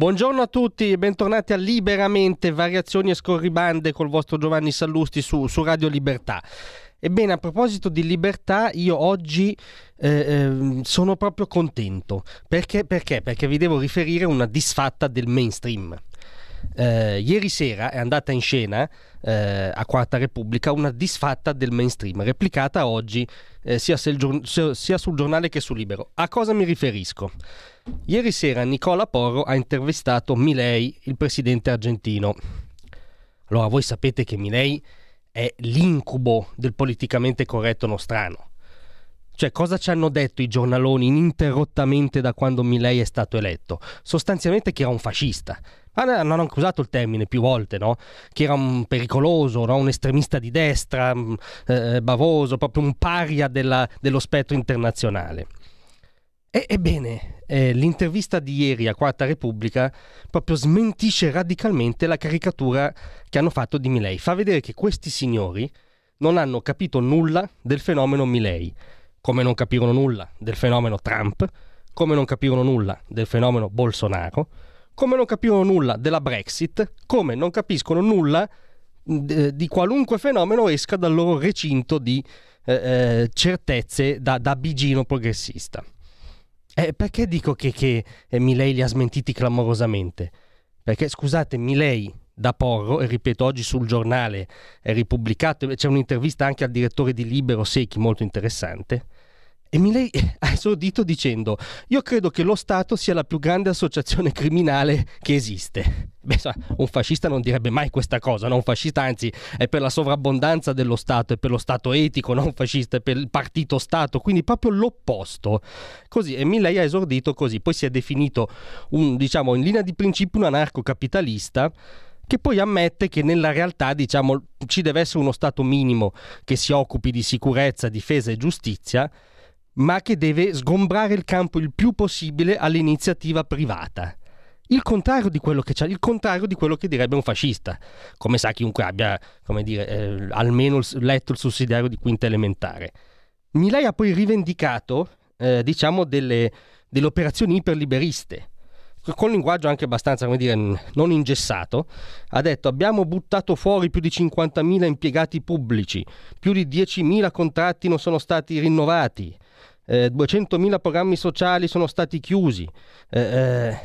Buongiorno a tutti e bentornati a Liberamente, variazioni e scorribande col vostro Giovanni Sallusti su, su Radio Libertà. Ebbene, a proposito di libertà, io oggi eh, eh, sono proprio contento. Perché? Perché? Perché vi devo riferire una disfatta del mainstream. Eh, ieri sera è andata in scena eh, a Quarta Repubblica una disfatta del mainstream, replicata oggi eh, sia, sul, sia sul giornale che su Libero. A cosa mi riferisco? Ieri sera Nicola Porro ha intervistato Milei, il presidente argentino. Allora, voi sapete che Milei è l'incubo del politicamente corretto nostrano. Cioè, cosa ci hanno detto i giornaloni ininterrottamente da quando Milei è stato eletto? Sostanzialmente che era un fascista. Hanno accusato il termine più volte, no? Che era un pericoloso, no? un estremista di destra, mm, eh, bavoso, proprio un paria della, dello spettro internazionale. E, ebbene, eh, l'intervista di ieri a Quarta Repubblica proprio smentisce radicalmente la caricatura che hanno fatto di Milei. Fa vedere che questi signori non hanno capito nulla del fenomeno Milei, come non capirono nulla del fenomeno Trump, come non capirono nulla del fenomeno Bolsonaro, come non capirono nulla della Brexit, come non capiscono nulla d- di qualunque fenomeno esca dal loro recinto di eh, eh certezze da, da bigino progressista. Eh, perché dico che, che eh, Milei li ha smentiti clamorosamente? Perché scusate, Milei da Porro, e ripeto, oggi sul giornale è ripubblicato, c'è un'intervista anche al direttore di Libero Secchi molto interessante e Milei ha esordito dicendo: Io credo che lo Stato sia la più grande associazione criminale che esiste. Beh, un fascista non direbbe mai questa cosa, no? Un fascista, anzi, è per la sovrabbondanza dello Stato, è per lo Stato etico, non un fascista, è per il partito Stato, quindi proprio l'opposto. Così, e Milei ha esordito così. Poi si è definito, un, diciamo, in linea di principio un anarcocapitalista che poi ammette che nella realtà diciamo, ci deve essere uno Stato minimo che si occupi di sicurezza, difesa e giustizia, ma che deve sgombrare il campo il più possibile all'iniziativa privata. Il contrario di quello che, il contrario di quello che direbbe un fascista, come sa chiunque abbia dire, eh, almeno letto il sussidiario di quinta elementare. Milei ha poi rivendicato eh, diciamo delle, delle operazioni iperliberiste, con linguaggio anche abbastanza, come dire, non ingessato, ha detto abbiamo buttato fuori più di 50.000 impiegati pubblici, più di 10.000 contratti non sono stati rinnovati, eh, 200.000 programmi sociali sono stati chiusi. Eh, eh,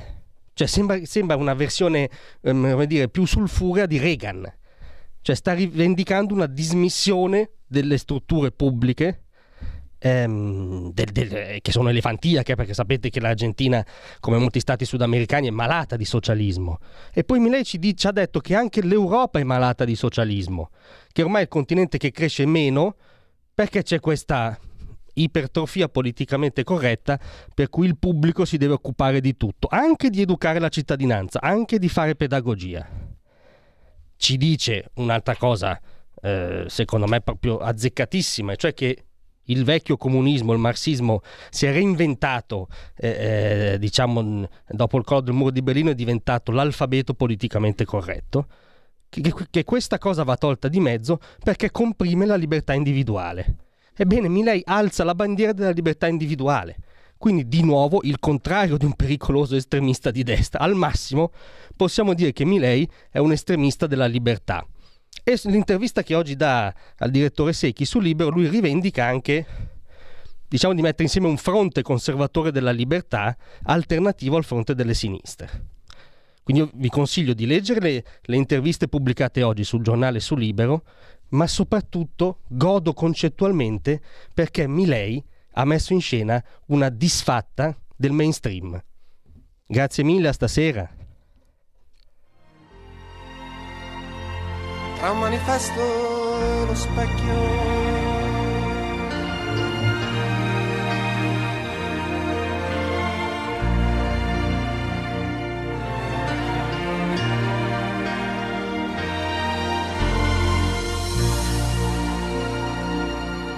cioè sembra, sembra, una versione ehm, dire, più sulfurea di Reagan. Cioè sta rivendicando una dismissione delle strutture pubbliche ehm, del, del, che sono elefantiache, perché sapete che l'Argentina, come molti stati sudamericani, è malata di socialismo. E poi Milei ci, ci ha detto che anche l'Europa è malata di socialismo, che ormai è il continente che cresce meno perché c'è questa ipertrofia politicamente corretta per cui il pubblico si deve occupare di tutto, anche di educare la cittadinanza, anche di fare pedagogia. Ci dice un'altra cosa, eh, secondo me proprio azzeccatissima, cioè che il vecchio comunismo, il marxismo si è reinventato, eh, eh, diciamo, dopo il crollo del muro di Berlino è diventato l'alfabeto politicamente corretto, che, che questa cosa va tolta di mezzo perché comprime la libertà individuale. Ebbene, Milei alza la bandiera della libertà individuale. Quindi di nuovo il contrario di un pericoloso estremista di destra. Al massimo possiamo dire che Milei è un estremista della libertà. E l'intervista che oggi dà al direttore Secchi su Libero, lui rivendica anche diciamo di mettere insieme un fronte conservatore della libertà alternativo al fronte delle sinistre. Quindi io vi consiglio di leggere le, le interviste pubblicate oggi sul giornale su Libero ma soprattutto godo concettualmente perché Milei ha messo in scena una disfatta del mainstream. Grazie mille a stasera. Tra un manifesto e lo specchio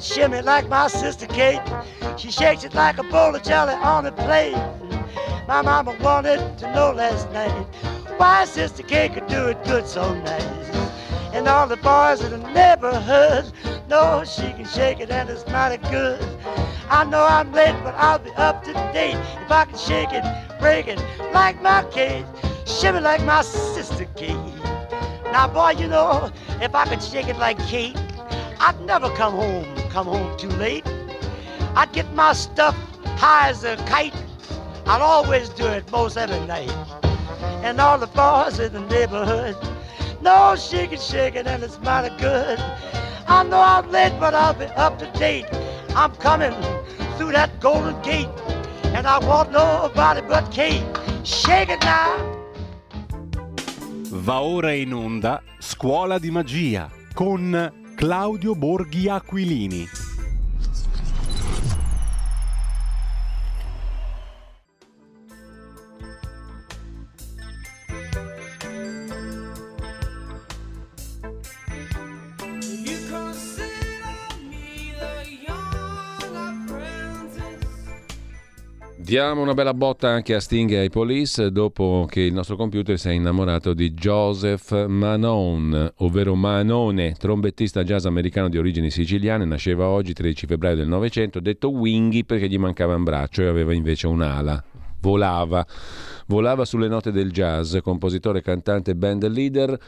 Shimmy like my sister Kate. She shakes it like a bowl of jelly on a plate. My mama wanted to know last night why Sister Kate could do it good so nice. And all the boys in the neighborhood know she can shake it and it's mighty good. I know I'm late, but I'll be up to date if I can shake it, break it like my Kate, shimmy like my sister Kate. Now, boy, you know, if I could shake it like Kate, I'd never come home, come home too late. I'd get my stuff high as a kite. I'd always do it most every night. And all the boys in the neighborhood know shake it and it's mighty good. I know I'm late, but I'll be up to date. I'm coming through that golden gate, and I want nobody but Kate. Shake it now. Va ora in onda Scuola di Magia con Claudio Borghi Aquilini. Diamo una bella botta anche a Sting e ai Police dopo che il nostro computer si è innamorato di Joseph Manon, ovvero Manone, trombettista jazz americano di origini siciliane, nasceva oggi 13 febbraio del Novecento, detto Wingy perché gli mancava un braccio e aveva invece un'ala. Volava, volava sulle note del jazz, compositore, cantante, band leader.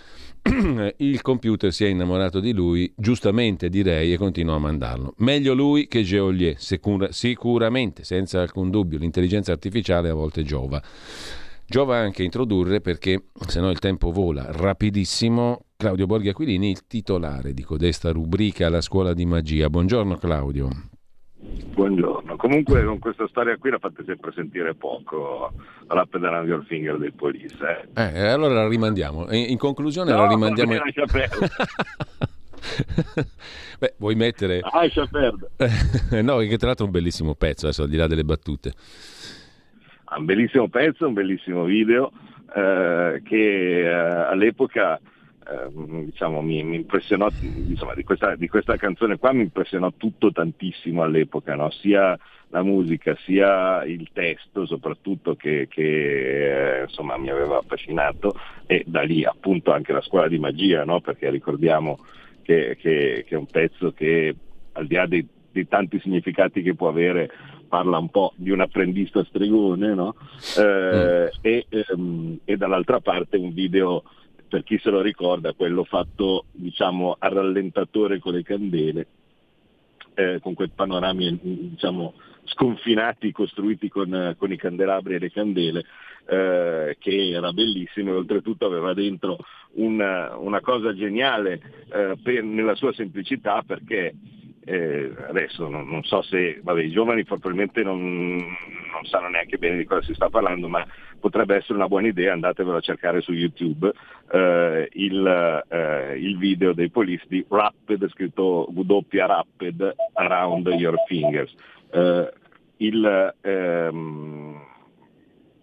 Il computer si è innamorato di lui, giustamente direi, e continua a mandarlo. Meglio lui che Geolier, sicura- sicuramente, senza alcun dubbio. L'intelligenza artificiale a volte giova. Giova anche introdurre, perché se no il tempo vola rapidissimo, Claudio Borghi Aquilini, il titolare di codesta rubrica La scuola di magia. Buongiorno Claudio. Buongiorno, comunque con questa storia qui la fate sempre sentire poco, Rapid Around Your Finger del Police. Eh. Eh, allora la rimandiamo. In, in conclusione la No, rimandiamo... vabbè, lascia perdere. Beh, vuoi mettere... Lascia perdere. no, che tra l'altro è un bellissimo pezzo, adesso al di là delle battute. Un bellissimo pezzo, un bellissimo video eh, che eh, all'epoca eh, diciamo, mi, mi impressionò, insomma, di questa, di questa canzone qua mi impressionò tutto tantissimo all'epoca, no? sia la musica sia il testo soprattutto che, che, eh, insomma, mi aveva affascinato e da lì appunto anche la scuola di magia, no? perché ricordiamo che, che, che è un pezzo che al di là dei, dei tanti significati che può avere parla un po' di un apprendista stregone, no? Eh, e, ehm, e dall'altra parte un video, per chi se lo ricorda, quello fatto diciamo a rallentatore con le candele, eh, con quei panorami diciamo, sconfinati costruiti con, con, i candelabri e le candele, eh, che era bellissimo e oltretutto aveva dentro una, una cosa geniale eh, per, nella sua semplicità perché eh, adesso non, non, so se vabbè, i giovani probabilmente non, non, sanno neanche bene di cosa si sta parlando, ma potrebbe essere una buona idea, andatevelo a cercare su YouTube eh, il, eh, il, video dei police di Rapid, scritto W Rapid Around Your Fingers. Eh, il, ehm,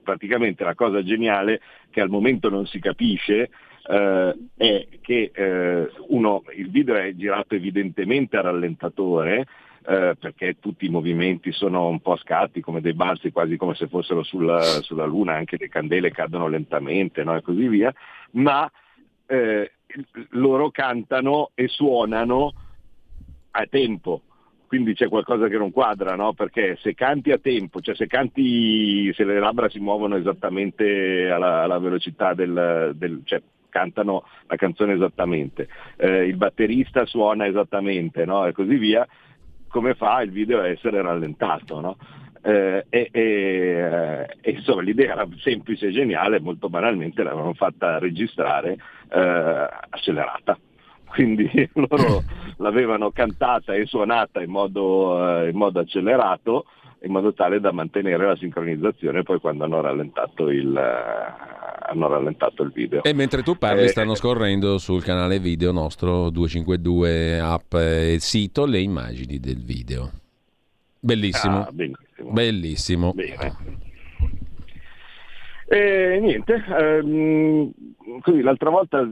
praticamente la cosa geniale che al momento non si capisce Uh, è che uh, uno, il video è girato evidentemente a rallentatore uh, perché tutti i movimenti sono un po' scatti come dei balzi quasi come se fossero sulla, sulla luna, anche le candele cadono lentamente no? e così via, ma loro cantano e suonano a tempo quindi c'è qualcosa che non quadra, no? Perché se canti a tempo, cioè se canti, se le labbra si muovono esattamente alla, alla velocità del, del cioè cantano la canzone esattamente, eh, il batterista suona esattamente no? e così via, come fa il video a essere rallentato? No? Eh, e, e, eh, e, insomma l'idea era semplice e geniale, molto banalmente l'avevano fatta registrare eh, accelerata. Quindi loro l'avevano cantata e suonata in modo, eh, in modo accelerato in modo tale da mantenere la sincronizzazione poi quando hanno rallentato il, eh, hanno rallentato il video. E mentre tu parli eh, stanno scorrendo sul canale video nostro 252 app e sito le immagini del video. Bellissimo. Ah, benissimo. Bellissimo. Bene. E niente, ehm, così l'altra volta,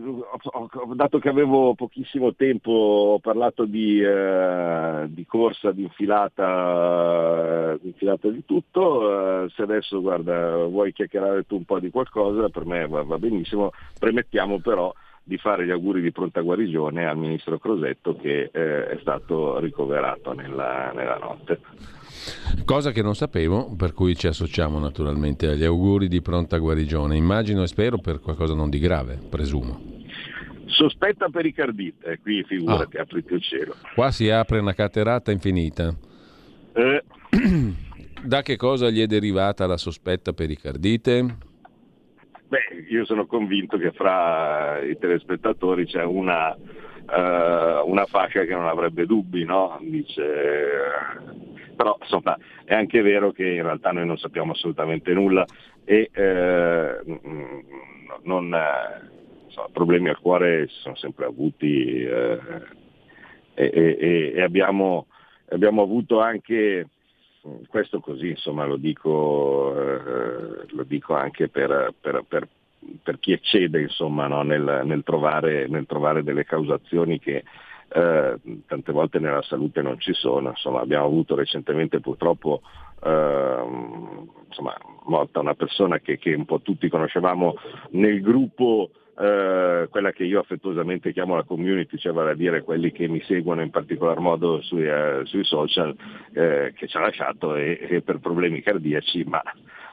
dato che avevo pochissimo tempo, ho parlato di, eh, di corsa, di infilata, di infilata di tutto, eh, se adesso guarda, vuoi chiacchierare tu un po' di qualcosa, per me va, va benissimo, premettiamo però di fare gli auguri di pronta guarigione al ministro Crosetto che eh, è stato ricoverato nella, nella notte. Cosa che non sapevo, per cui ci associamo naturalmente agli auguri di pronta guarigione. Immagino e spero per qualcosa non di grave, presumo. Sospetta pericardite, qui figurati, ah. apriti il cielo. Qua si apre una caterata infinita. Eh. Da che cosa gli è derivata la sospetta pericardite? Beh, io sono convinto che fra i telespettatori c'è una, uh, una fascia che non avrebbe dubbi, no? Dice, però insomma è anche vero che in realtà noi non sappiamo assolutamente nulla e eh, non, insomma, problemi al cuore si sono sempre avuti eh, e, e, e abbiamo, abbiamo, avuto anche questo così insomma lo dico, eh, lo dico anche per, per, per, per, chi eccede insomma, no? nel, nel, trovare, nel, trovare, delle causazioni che eh, tante volte nella salute non ci sono, insomma, abbiamo avuto recentemente purtroppo eh, insomma, morta una persona che, che, un po' tutti conoscevamo nel gruppo eh, quella che io affettuosamente chiamo la community, cioè vale a dire quelli che mi seguono in particolar modo sui, eh, sui social, eh, che ci ha lasciato e, e, per problemi cardiaci, ma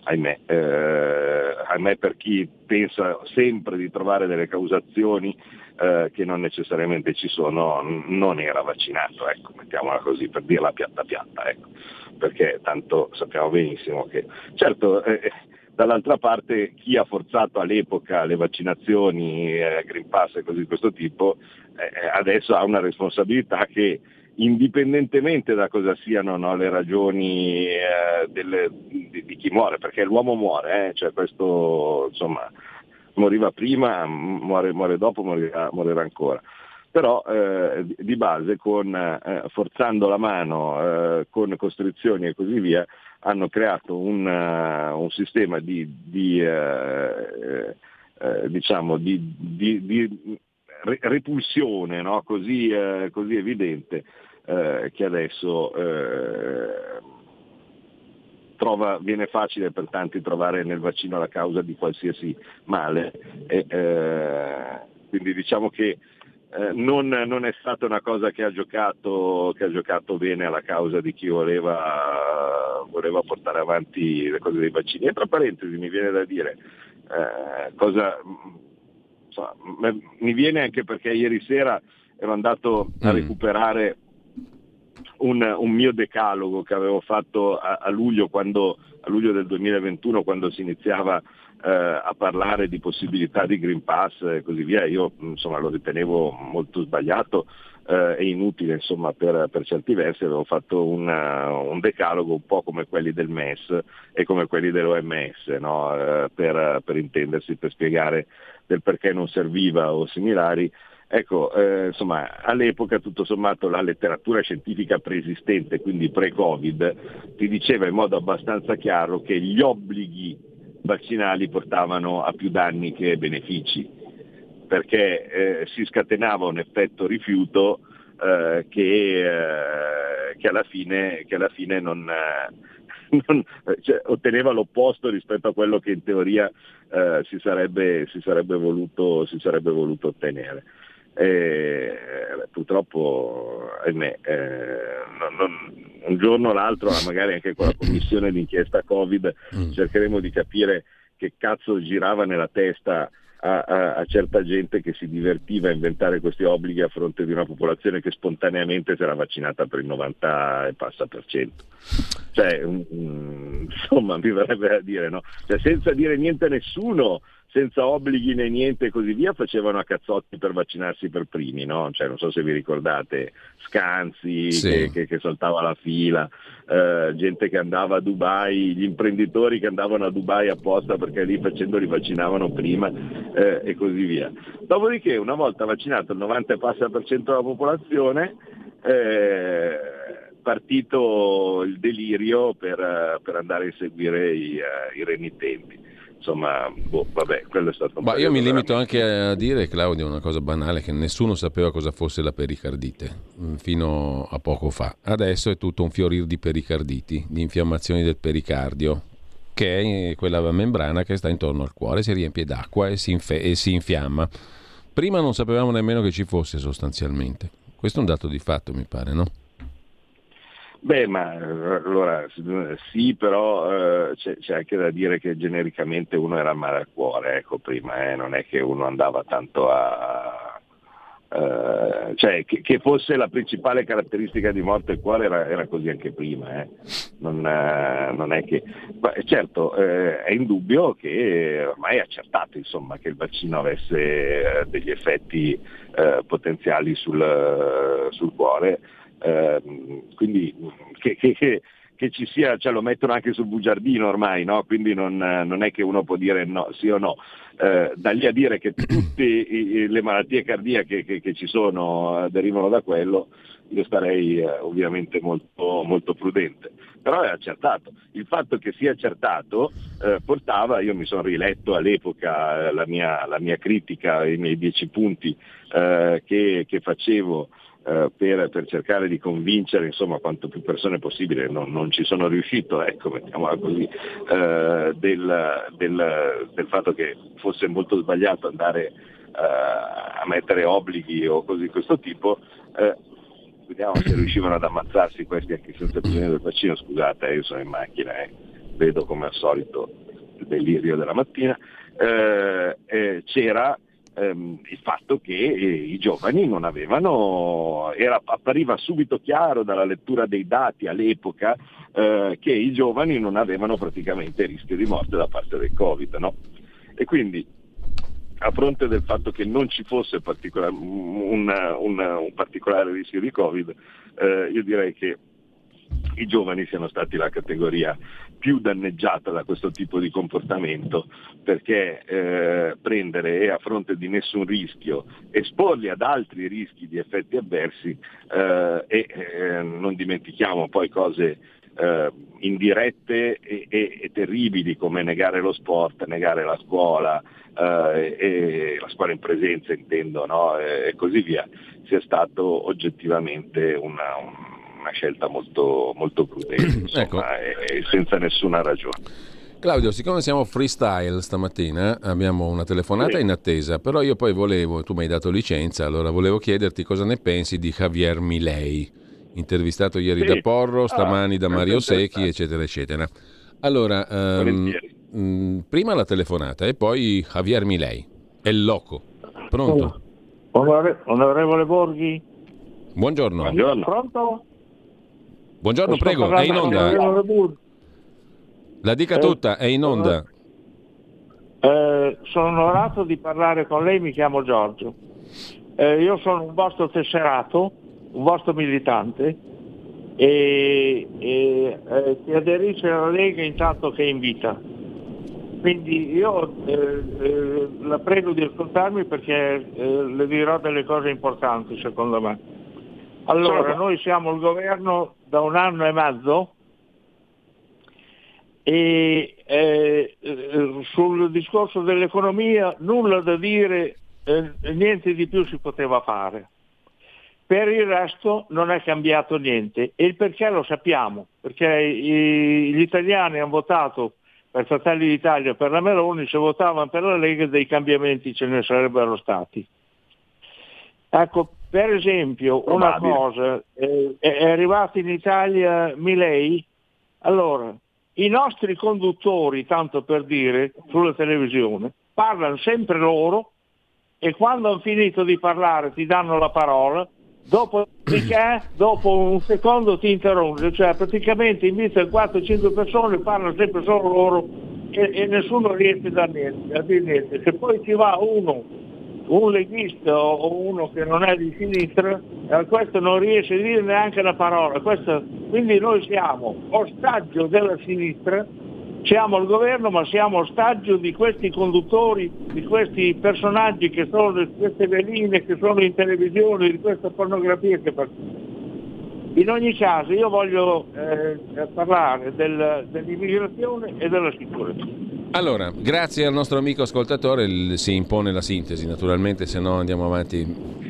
ahimè, eh, ahimè per chi pensa sempre di trovare delle causazioni eh, che non necessariamente ci sono, non era vaccinato, ecco, mettiamola così per dirla piatta piatta, ecco, perché tanto sappiamo benissimo che certo eh, dall'altra parte chi ha forzato all'epoca le vaccinazioni, eh, Green Pass e così di questo tipo, eh, adesso ha una responsabilità che indipendentemente da cosa siano no, le ragioni eh, delle, di, di, chi muore, perché l'uomo muore, eh, cioè questo insomma moriva prima, muore, muore dopo, morirà, morirà, ancora. Però eh, di base, con, eh, forzando la mano, eh, con costrizioni e così via, hanno creato un, uh, un sistema di, di, diciamo di, di, repulsione no? così, così, evidente che adesso trova, viene facile per tanti trovare nel vaccino la causa di qualsiasi male. E, eh, quindi diciamo che eh, non, non, è stata una cosa che ha, giocato, che ha, giocato, bene alla causa di chi voleva, voleva, portare avanti le cose dei vaccini. E tra parentesi mi viene da dire, eh, cosa, mi viene anche perché ieri sera ero andato a mm. recuperare un, un, mio decalogo che avevo fatto a, a, luglio, quando, a, luglio, del 2021 quando si iniziava eh, a parlare di possibilità di Green Pass e così via, io insomma, lo ritenevo molto sbagliato eh, e inutile insomma, per, per, certi versi, avevo fatto una, un decalogo un po' come quelli del MES e come quelli dell'OMS, no? eh, per, per intendersi, per spiegare del perché non serviva o similari. Ecco, eh, insomma, all'epoca tutto sommato la letteratura scientifica preesistente, quindi pre-Covid, ti diceva in modo abbastanza chiaro che gli obblighi vaccinali portavano a più danni che benefici, perché eh, si scatenava un effetto rifiuto eh, che, eh, che, alla fine, che, alla fine, non, eh, non cioè, otteneva l'opposto rispetto a quello che in teoria eh, si sarebbe, si, sarebbe voluto, si sarebbe voluto ottenere. E, purtroppo, ahimè, eh, non, non, un giorno o l'altro, magari anche con la commissione d'inchiesta Covid, mm. cercheremo di capire che cazzo girava nella testa a, a, a, certa gente che si divertiva a inventare questi obblighi a fronte di una popolazione che spontaneamente si era vaccinata per il 90 e passa per cento. Cioè, um, insomma, mi verrebbe a dire, no? Cioè, senza dire niente a nessuno, senza obblighi né niente e così via, facevano a cazzotti per vaccinarsi per primi, no? Cioè, non so se vi ricordate, Scanzi sì. che, che, che, saltava la fila, eh, gente che andava a Dubai, gli imprenditori che andavano a Dubai apposta perché lì facendoli vaccinavano prima eh, e così via. Dopodiché, una volta vaccinato il 90 e passa per cento della popolazione, eh, partito il delirio per, per andare a inseguire i, uh, i remittenti insomma, boh, vabbè, quello è stato un Ma io mi limito anche a dire, Claudio, una cosa banale, che nessuno sapeva cosa fosse la pericardite mm, fino a poco fa. Adesso è tutto un fiorir di pericarditi, di infiammazioni del pericardio, che è quella membrana che sta intorno al cuore, si riempie d'acqua e si, infe- e si infiamma. Prima non sapevamo nemmeno che ci fosse sostanzialmente. Questo è un dato di fatto, mi pare, no? Beh, ma allora sì, però eh, c'è, c'è, anche da dire che genericamente uno era male al cuore, ecco, prima, eh, non è che uno andava tanto a... Uh, cioè che, che, fosse la principale caratteristica di morte il cuore era, era così anche prima, eh. non, uh, non, è che... Ma, certo, è indubbio che ormai è accertato insomma, che il vaccino avesse degli effetti potenziali sul, sul cuore eh, quindi che, che, che, che, ci sia, cioè lo mettono anche sul bugiardino ormai, no? quindi non, non, è che uno può dire no, sì o no. Eh, da lì a dire che tutte le malattie cardiache che, ci sono eh, derivano da quello, io starei eh, ovviamente molto, molto, prudente. Però è accertato. Il fatto che sia accertato eh, portava, io mi sono riletto all'epoca eh, la mia, la, mia, critica, i miei dieci punti che, che facevo eh, per, per, cercare di convincere insomma, quanto più persone possibile, non, non ci sono riuscito, ecco, mettiamola così, eh, del, del, del, fatto che fosse molto sbagliato andare eh, a mettere obblighi o cose di questo tipo, eh, vediamo se riuscivano ad ammazzarsi questi anche senza bisogno del vaccino, scusate, io sono in macchina e vedo come al solito il delirio della mattina, c'era ehm, il fatto che eh, i giovani non avevano, era, appariva subito chiaro dalla lettura dei dati all'epoca eh, che i giovani non avevano praticamente rischio di morte da parte del Covid. No? E quindi a fronte del fatto che non ci fosse particolar, un, un, un, particolare rischio di Covid, eh, io direi che i giovani siano stati la categoria più danneggiata da questo tipo di comportamento perché eh, prendere e a fronte di nessun rischio esporli ad altri rischi di effetti avversi eh, e eh, non dimentichiamo poi cose eh, indirette e, e, e, terribili come negare lo sport, negare la scuola, eh, e la scuola in presenza intendo no? e, così via, sia stato oggettivamente una, un, una scelta molto, molto prudente insomma, ecco. e, e senza nessuna ragione. Claudio, siccome siamo freestyle stamattina, abbiamo una telefonata sì. in attesa, però io poi volevo, tu mi hai dato licenza, allora volevo chiederti cosa ne pensi di Javier Milei, intervistato ieri sì. da Porro, stamani ah, da Mario Secchi, eccetera, eccetera. Allora, um, mh, prima la telefonata e poi Javier Milei, è il loco. Pronto? Onorevole Borghi? Buongiorno. Buongiorno. Pronto? Buongiorno, prego, è in onda. La dica tutta, è in onda. Eh, sono onorato di parlare con lei, mi chiamo Giorgio. Eh, io sono un vostro tesserato, un vostro militante e, e eh, che aderisce alla Lega intanto che è in vita. Quindi io eh, eh, la prego di ascoltarmi perché eh, le dirò delle cose importanti secondo me. Allora, noi siamo il governo da un anno e mezzo e eh, eh, sul discorso dell'economia nulla da dire, eh, niente di più si poteva fare. Per il resto non è cambiato niente e il perché lo sappiamo, perché i, gli italiani hanno votato per Fratelli d'Italia, per la Meloni, se votavano per la Lega dei cambiamenti ce ne sarebbero stati. Ecco, per esempio, Probabile. una cosa, eh, è arrivato in Italia Milei, allora, i nostri conduttori, tanto per dire, sulla televisione, parlano sempre loro e quando hanno finito di parlare ti danno la parola, dopodiché dopo un secondo ti interrompi, cioè praticamente invita 4-5 persone, parlano sempre solo loro e, e nessuno riesce a dire niente. Se poi ci va uno un leghista o uno che non è di sinistra, eh, questo non riesce a dire neanche una parola. Questo, quindi noi siamo ostaggio della sinistra, siamo il governo ma siamo ostaggio di questi conduttori, di questi personaggi che sono di queste veline, che sono in televisione, di questa pornografia che in ogni caso io voglio eh, parlare del, dell'immigrazione e della sicurezza. Allora, grazie al nostro amico ascoltatore si impone la sintesi, naturalmente, se no andiamo avanti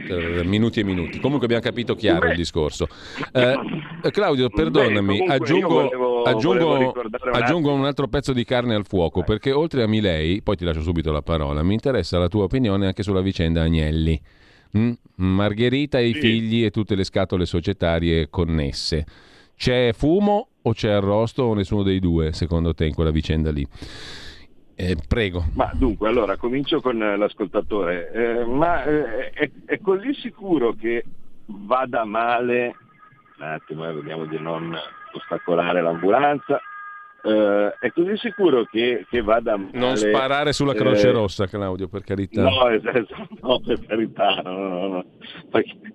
per minuti e minuti. Comunque abbiamo capito chiaro Beh. il discorso. Eh, Claudio, perdonami, Beh, aggiungo, volevo, aggiungo, volevo un, aggiungo un altro pezzo di carne al fuoco, perché oltre a Milei, poi ti lascio subito la parola, mi interessa la tua opinione anche sulla vicenda Agnelli. Mm? Margherita e i figli e tutte le scatole societarie connesse. C'è fumo o c'è arrosto o nessuno dei due, secondo te, in quella vicenda lì? Eh, prego. Ma dunque, allora comincio con l'ascoltatore. Eh, ma eh, è, è, così sicuro che vada male, un attimo, eh, vediamo di non ostacolare l'ambulanza, Uh, è così sicuro che, che, vada male. Non sparare sulla Croce eh, Rossa, Claudio, per carità. No, esatto, no per carità, no, no, no.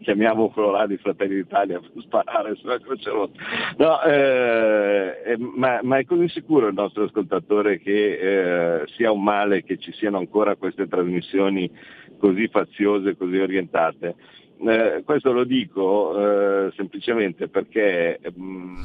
Chiamiamo quello là di Fratelli d'Italia per sparare sulla Croce Rossa. No, eh, ma, ma, è così sicuro il nostro ascoltatore che eh, sia un male che ci siano ancora queste trasmissioni così faziose, così orientate. Eh, questo lo dico semplicemente perché mh, mm,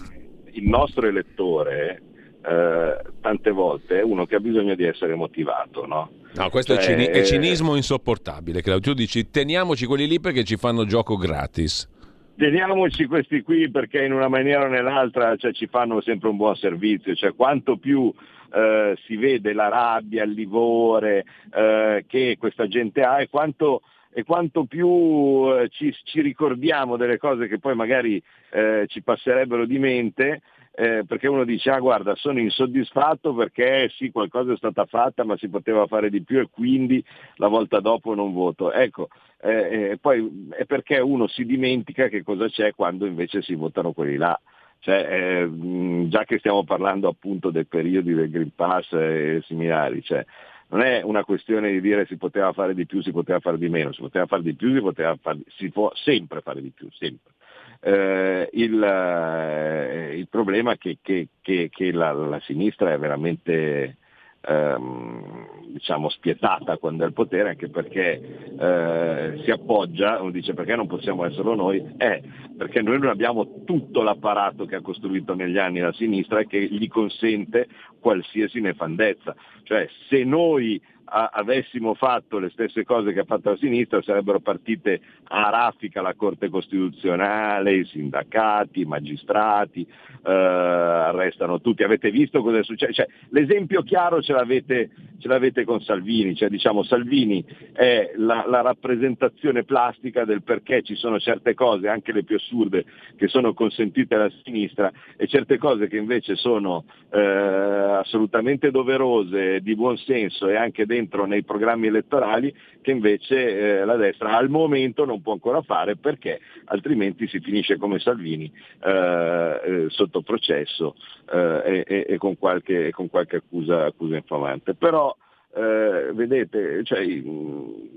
il nostro elettore eh, tante volte è uno che ha bisogno di essere motivato. No, no questo cioè, è, cini- è, cinismo insopportabile. Claudio. Tu dici teniamoci quelli lì perché ci fanno gioco gratis. Teniamoci questi qui perché in una maniera o nell'altra cioè, ci fanno sempre un buon servizio. Cioè, quanto più eh, si vede la rabbia, il livore eh, che questa gente ha e quanto e quanto più eh, ci, ci, ricordiamo delle cose che poi magari eh, ci passerebbero di mente, eh, perché uno dice ah guarda sono insoddisfatto perché sì qualcosa è stata fatta ma si poteva fare di più e quindi la volta dopo non voto. Ecco, eh, eh, poi è perché uno si dimentica che cosa c'è quando invece si votano quelli là. Cioè, eh, già che stiamo parlando appunto dei periodi del Green Pass e similari, cioè, non è una questione di dire si poteva fare di più, si poteva fare di meno, si poteva fare di più, si poteva fare, si può sempre fare di più, sempre eh, il, eh, il, problema è che, che, che, che la, la, sinistra è veramente ehm, diciamo, spietata quando è al potere anche perché eh, si appoggia, uno dice perché non possiamo esserlo noi, eh, perché noi non abbiamo tutto l'apparato che ha costruito negli anni la sinistra e che gli consente qualsiasi nefandezza. Cioè se noi a, avessimo fatto le stesse cose che ha fatto la sinistra sarebbero partite a raffica la Corte Costituzionale, i sindacati, i magistrati, eh, arrestano tutti. Avete visto cosa è successo? Cioè, l'esempio chiaro ce l'avete, ce l'avete, con Salvini, cioè, diciamo, Salvini è la, la rappresentazione plastica del perché ci sono certe cose, anche le più assurde, che sono consentite alla sinistra e certe cose che invece sono eh, assolutamente doverose, di buon senso e anche dei dentro nei programmi elettorali che invece eh, la destra al momento non può ancora fare perché altrimenti si finisce come Salvini eh, eh, sotto processo eh, e, e, con qualche, con qualche accusa, accusa, infamante. Però eh, vedete, cioè,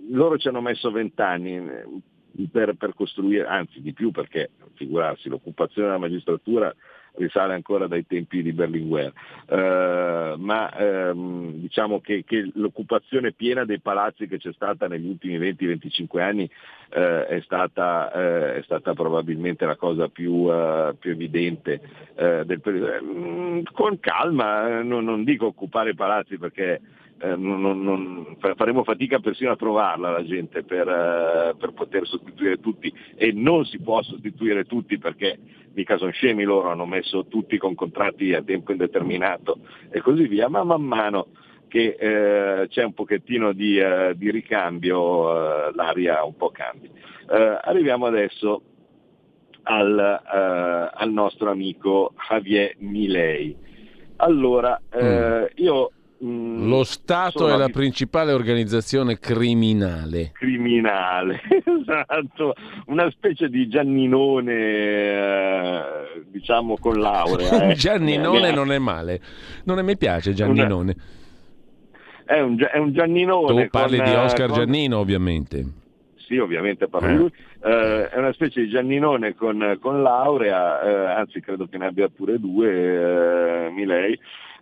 loro ci hanno messo vent'anni per, per costruire, anzi di più perché figurarsi l'occupazione della magistratura risale ancora dai tempi di Berlinguer, eh, ma ehm, diciamo che, che, l'occupazione piena dei palazzi che c'è stata negli ultimi 20-25 anni eh, è, stata, eh, è, stata, probabilmente la cosa più, uh, più evidente eh, del periodo. Mm, con calma, non, non dico occupare i palazzi perché eh, non, non, faremo fatica persino a trovarla la gente per, eh, per, poter sostituire tutti e non si può sostituire tutti perché mica sono scemi loro, hanno messo tutti con contratti a tempo indeterminato e così via, ma man mano che eh, c'è un pochettino di, eh, di ricambio eh, l'aria un po' cambia. Eh, arriviamo adesso al, al, nostro amico Javier Milei. Allora, mm. io mh, Lo Stato è la abit- principale organizzazione criminale. criminale, esatto, una specie di Gianninone, eh, diciamo con laurea. Gianninone Eh, non è male. Non è- mi piace Gianninone. È un, è un Gianninone. Tu parli con, di eh, Oscar con- Giannino, ovviamente. Sì, ovviamente parlo Eh. di lui. Eh, è una specie di Gianninone con, con laurea, eh, anzi credo che ne abbia pure due, eh, Milei.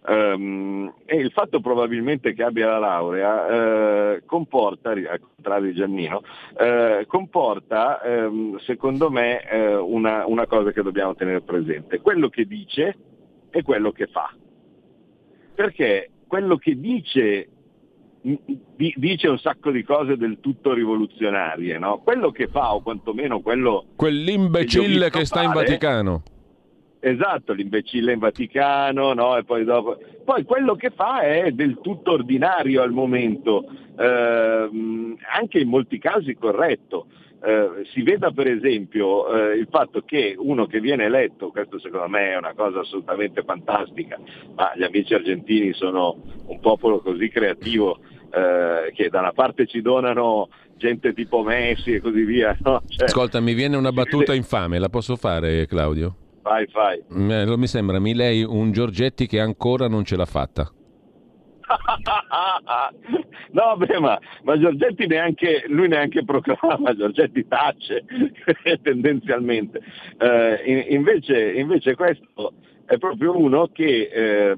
Ehm, e il fatto probabilmente che abbia la laurea eh, comporta, al contrario di Giannino, eh, comporta ehm, secondo me eh, una, una cosa che dobbiamo tenere presente. Quello che dice e quello che fa. Perché quello che dice di- dice un sacco di cose del tutto rivoluzionarie, no? Quello che fa, o quantomeno quello Che Quell'imbecille visto che sta in fare. Vaticano. Esatto, l'imbecille in Vaticano, no? E poi dopo. Poi quello che fa è del tutto ordinario al momento, ehm, anche in molti casi corretto. Eh, si veda per esempio eh, il fatto che uno che viene eletto, questo secondo me è una cosa assolutamente fantastica, ma gli amici argentini sono un popolo così creativo eh, che da una parte ci donano gente tipo Messi e così via. No? Cioè, Ascolta, mi viene una battuta infame, la posso fare, Claudio? Vai, fai. Eh, lo- Mi sembra Milei un Giorgetti che ancora non ce l'ha fatta. no, beh, ma, ma Giorgetti neanche, lui neanche proclama, Giorgetti tace tendenzialmente. Eh, in- invece, invece questo è proprio uno che eh,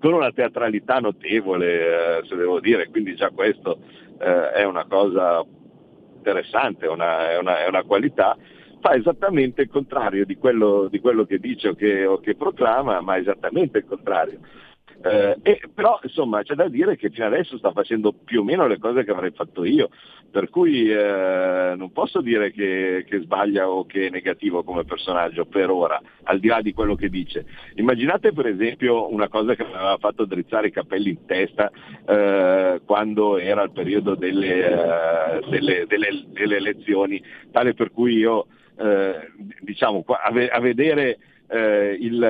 con una teatralità notevole, eh, se devo dire, quindi già questo eh, è una cosa interessante, una, è una- è una qualità, fa esattamente il contrario di quello, di quello che dice o che, o che proclama, ma esattamente il contrario. Eh, e- però insomma c'è da dire che fino adesso sta facendo più o meno le cose che avrei fatto io, per cui eh, non posso dire che, che sbaglia o che è negativo come personaggio per ora, al di là di quello che dice. Immaginate per esempio una cosa che mi aveva fatto drizzare i capelli in testa eh, quando era il periodo delle, eh, delle- delle- delle elezioni, tale per cui io eh, diciamo a, ve- a vedere eh, il,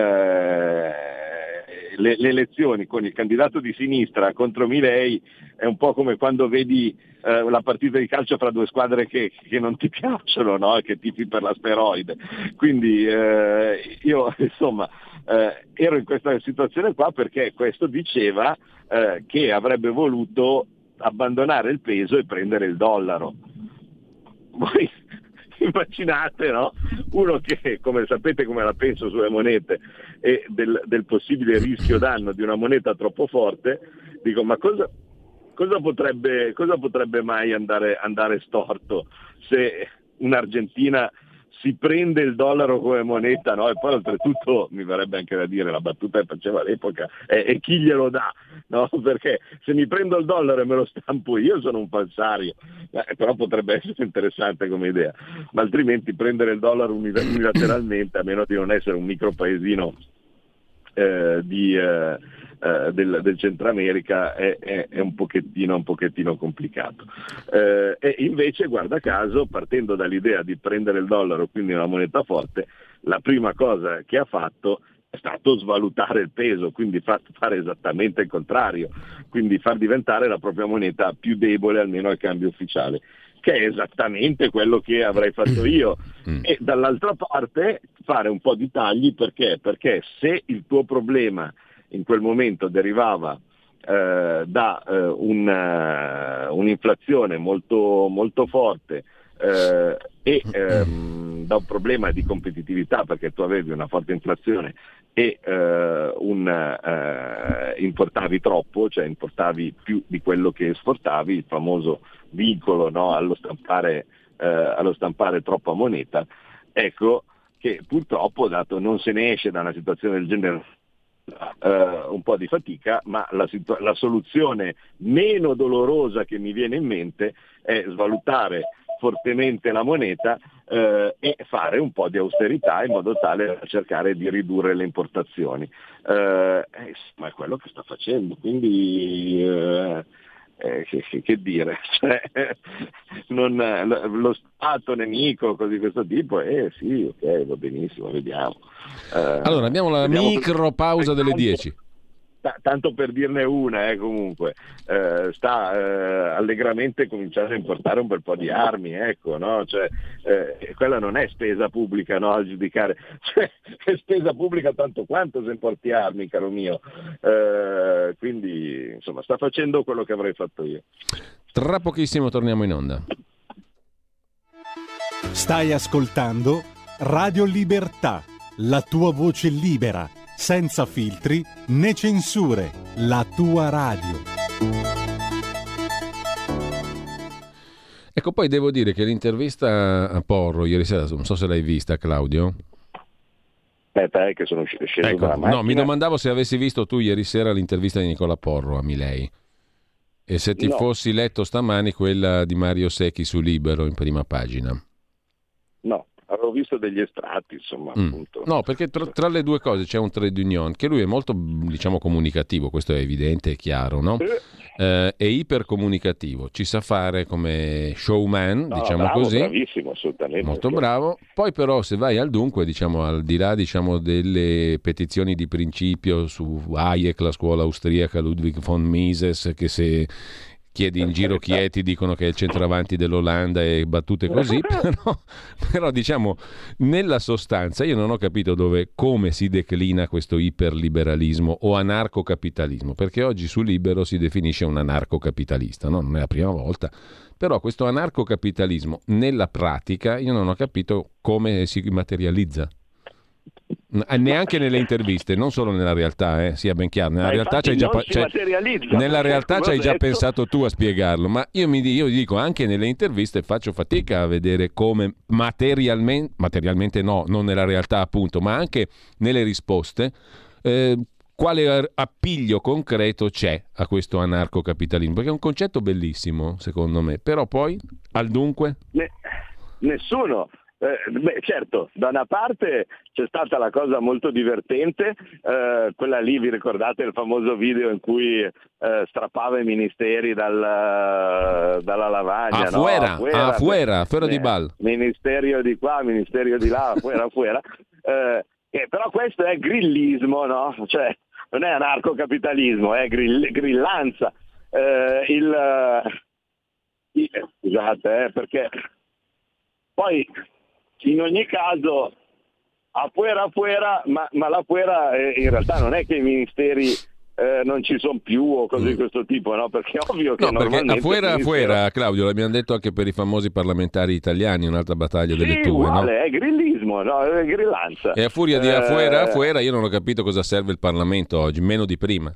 le, le elezioni con il candidato di sinistra contro Milei è un po' come quando vedi eh, la partita di calcio fra due squadre che, che non ti piacciono no? che tifi per l'asteroide. Quindi eh, io insomma eh, ero in questa situazione qua perché questo diceva eh, che avrebbe voluto abbandonare il peso e prendere il dollaro. Voi immaginate, no? Uno che, come sapete come la penso sulle monete e del, del possibile rischio danno di una moneta troppo forte, dico ma cosa, cosa, potrebbe, cosa potrebbe mai andare, andare storto se un'Argentina si prende il dollaro come moneta, no? E poi oltretutto mi verrebbe anche da dire, la battuta che faceva all'epoca, è, e chi glielo dà, no? Perché se mi prendo il dollaro e me lo stampo io sono un falsario, Eh, però potrebbe essere interessante come idea, ma altrimenti prendere il dollaro uni- unilateralmente, a meno di non essere un micro paesino eh, di, eh, eh, del, del Centro America è, è- è un, pochettino, un pochettino complicato. Eh, e invece, guarda caso, partendo dall'idea di prendere il dollaro, quindi una moneta forte, la prima cosa che ha fatto è stato svalutare il peso, quindi fa- fare esattamente il contrario, quindi far diventare la propria moneta più debole almeno al cambio ufficiale che è esattamente quello che avrei fatto io. Mm. E dall'altra parte fare un po' di tagli perché? Perché se il tuo problema in quel momento derivava eh, da eh, un, eh, un'inflazione molto, molto forte eh, e ehm, da un problema di competitività perché tu avevi una forte inflazione e eh, un, eh, importavi troppo, cioè importavi più di quello che esportavi, il famoso vincolo no, allo, stampare, allo stampare troppa moneta, ecco che purtroppo dato non se ne esce da una situazione del genere eh, un po' di fatica, ma la, la soluzione meno dolorosa che mi viene in mente è svalutare fortemente la moneta eh, e fare un po' di austerità in modo tale da cercare di ridurre le importazioni. Eh, eh, ma è quello che sta facendo, quindi eh, che, che- che dire, Cioè, non- lo Stato nemico, cose di questo tipo, eh sì, ok, va benissimo, vediamo. Eh, Allora, abbiamo la micro pausa delle 10. T- tanto per dirne una, eh, comunque, eh, sta eh, allegramente cominciando a importare un bel po' di armi, ecco, no? cioè, eh, quella non è spesa pubblica no, a giudicare, cioè, è spesa pubblica tanto quanto se importi armi, caro mio. Eh, quindi, insomma, sta facendo quello che avrei fatto io. Tra pochissimo torniamo in onda. Stai ascoltando Radio Libertà, la tua voce libera, senza filtri né censure, la tua radio. Ecco, poi devo dire che l'intervista a Porro ieri sera, non so se l'hai vista Claudio. Aspetta, è che sono sceso ecco, dalla macchina. No, mi domandavo se avessi visto tu ieri sera l'intervista di Nicola Porro a Milei. E se ti No. fossi letto stamani quella di Mario Secchi su Libero in prima pagina. No, avevo visto degli estratti, insomma, Mm. appunto. No, perché tra, tra le due cose c'è un trade union che lui è molto, diciamo, comunicativo, questo è evidente e chiaro, no? Eh, è ipercomunicativo, ci sa fare come showman, no, diciamo bravo, così. Bravissimo, assolutamente. Molto sì. bravo. Poi però se vai al dunque, diciamo al di là diciamo, delle petizioni di principio su Hayek, la scuola austriaca, Ludwig von Mises, che se chiedi in giro chi è ti dicono che è il centravanti dell'Olanda e battute così, però, però diciamo nella sostanza io non ho capito dove, come si declina questo iperliberalismo o anarcocapitalismo, perché oggi su Libero si definisce un anarcocapitalista, no? non è la prima volta. Però questo anarcocapitalismo nella pratica io non ho capito come si materializza. Eh, Neanche nelle interviste, non solo nella realtà, eh, sia ben chiaro. Nella Ma realtà c'hai già, c'hai- materializza, nella realtà come ci hai ho già pensato tu a spiegarlo, ma io mi io dico anche nelle interviste faccio fatica a vedere come materialmente, materialmente no, non nella realtà appunto, ma anche nelle risposte, eh, quale appiglio concreto c'è a questo anarcocapitalismo, perché è un concetto bellissimo secondo me, però poi al dunque... Ne- nessuno. Eh, beh, certo, da una parte c'è stata la cosa molto divertente, eh, quella lì vi ricordate il famoso video in cui eh, strappava i ministeri dal- dalla lavagna? A no? fuera, Afuera, a fuera, fuera di eh, bal. Ministerio di qua, ministerio di là, fuera, fuera. Eh, eh, però questo è grillismo, no? Cioè, non è anarcocapitalismo, è grill- grillanza. Il, scusate, perché poi in ogni caso a fuera a fuera, ma, ma la fuera eh, in realtà non è che i ministeri eh, non ci sono più o cose di questo tipo, no? Perché è ovvio che Mm. No, perché normalmente a fuera, a fuera, Claudio, l'abbiamo detto anche per i famosi parlamentari italiani, un'altra battaglia delle Sì, tue, no? uguale, è grillismo, no? È grillanza. E a furia di Eh, afuera, afuera, io non ho capito cosa serve il Parlamento oggi, meno di prima.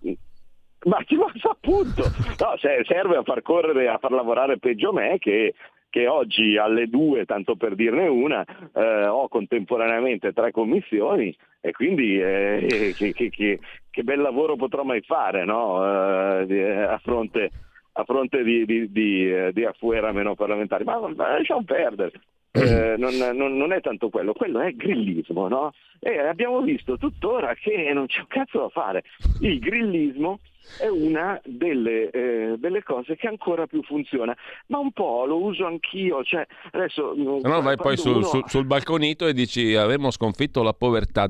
Ma ci va appunto, no, se- serve a far correre, a far lavorare peggio me che, che oggi alle due, tanto per dirne una, eh, ho contemporaneamente tre commissioni e quindi eh, che, che- che- che bel lavoro potrò mai fare no? Eh, di- a fronte, a fronte di, di, di, eh, di afuera meno parlamentari. Ma, ma lasciamo perdere. Eh, non, non- non è tanto quello, quello è grillismo, no? E abbiamo visto tuttora che non c'è un cazzo da fare. Il grillismo è una delle, eh, delle cose che ancora più funziona, ma un po' lo uso anch'io. Cioè, adesso, Se no vai poi quando sul, uno- sul- sul balconito e dici avremmo sconfitto la povertà.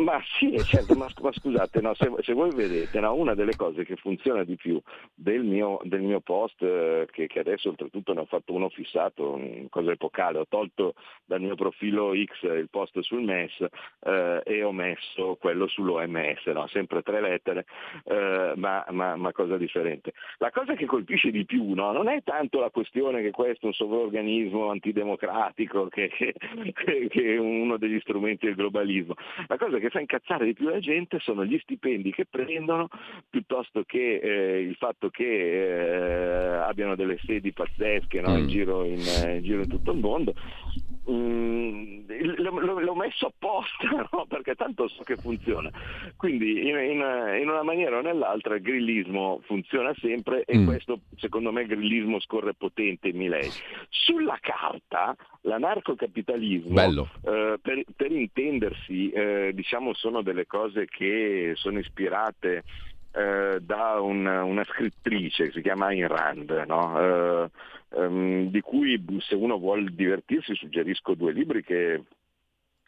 Ma sì, certo, ma, ma scusate, no, se, se voi vedete, no, una delle cose che funziona di più del mio, del mio post, eh, che, che adesso oltretutto ne ho fatto uno fissato, una cosa epocale, ho tolto dal mio profilo X il post sul MES eh, e ho messo quello sull'OMS, no, sempre tre lettere, eh, ma, ma- ma cosa differente. La cosa che colpisce di più no, non è tanto la questione che questo è un sovraorganismo antidemocratico, che- che- che è uno degli strumenti del globalismo. La cosa che fa incazzare di più la gente sono gli stipendi che prendono piuttosto che eh, il fatto che eh, abbiano delle sedi pazzesche no, in, Mm. giro in, eh, in giro in tutto il mondo. Mm, l'ho, l'ho- messo apposta no? perché tanto so che funziona. Quindi in, in- in una maniera o nell'altra il grillismo funziona sempre e Mm. questo secondo me il grillismo scorre potente in Milei. Sulla carta l'anarcocapitalismo eh, per, per intendersi, eh, diciamo, sono delle cose che sono ispirate eh, da un- una scrittrice che si chiama Ayn Rand, no? Eh, ehm, di cui se uno vuole divertirsi suggerisco due libri che,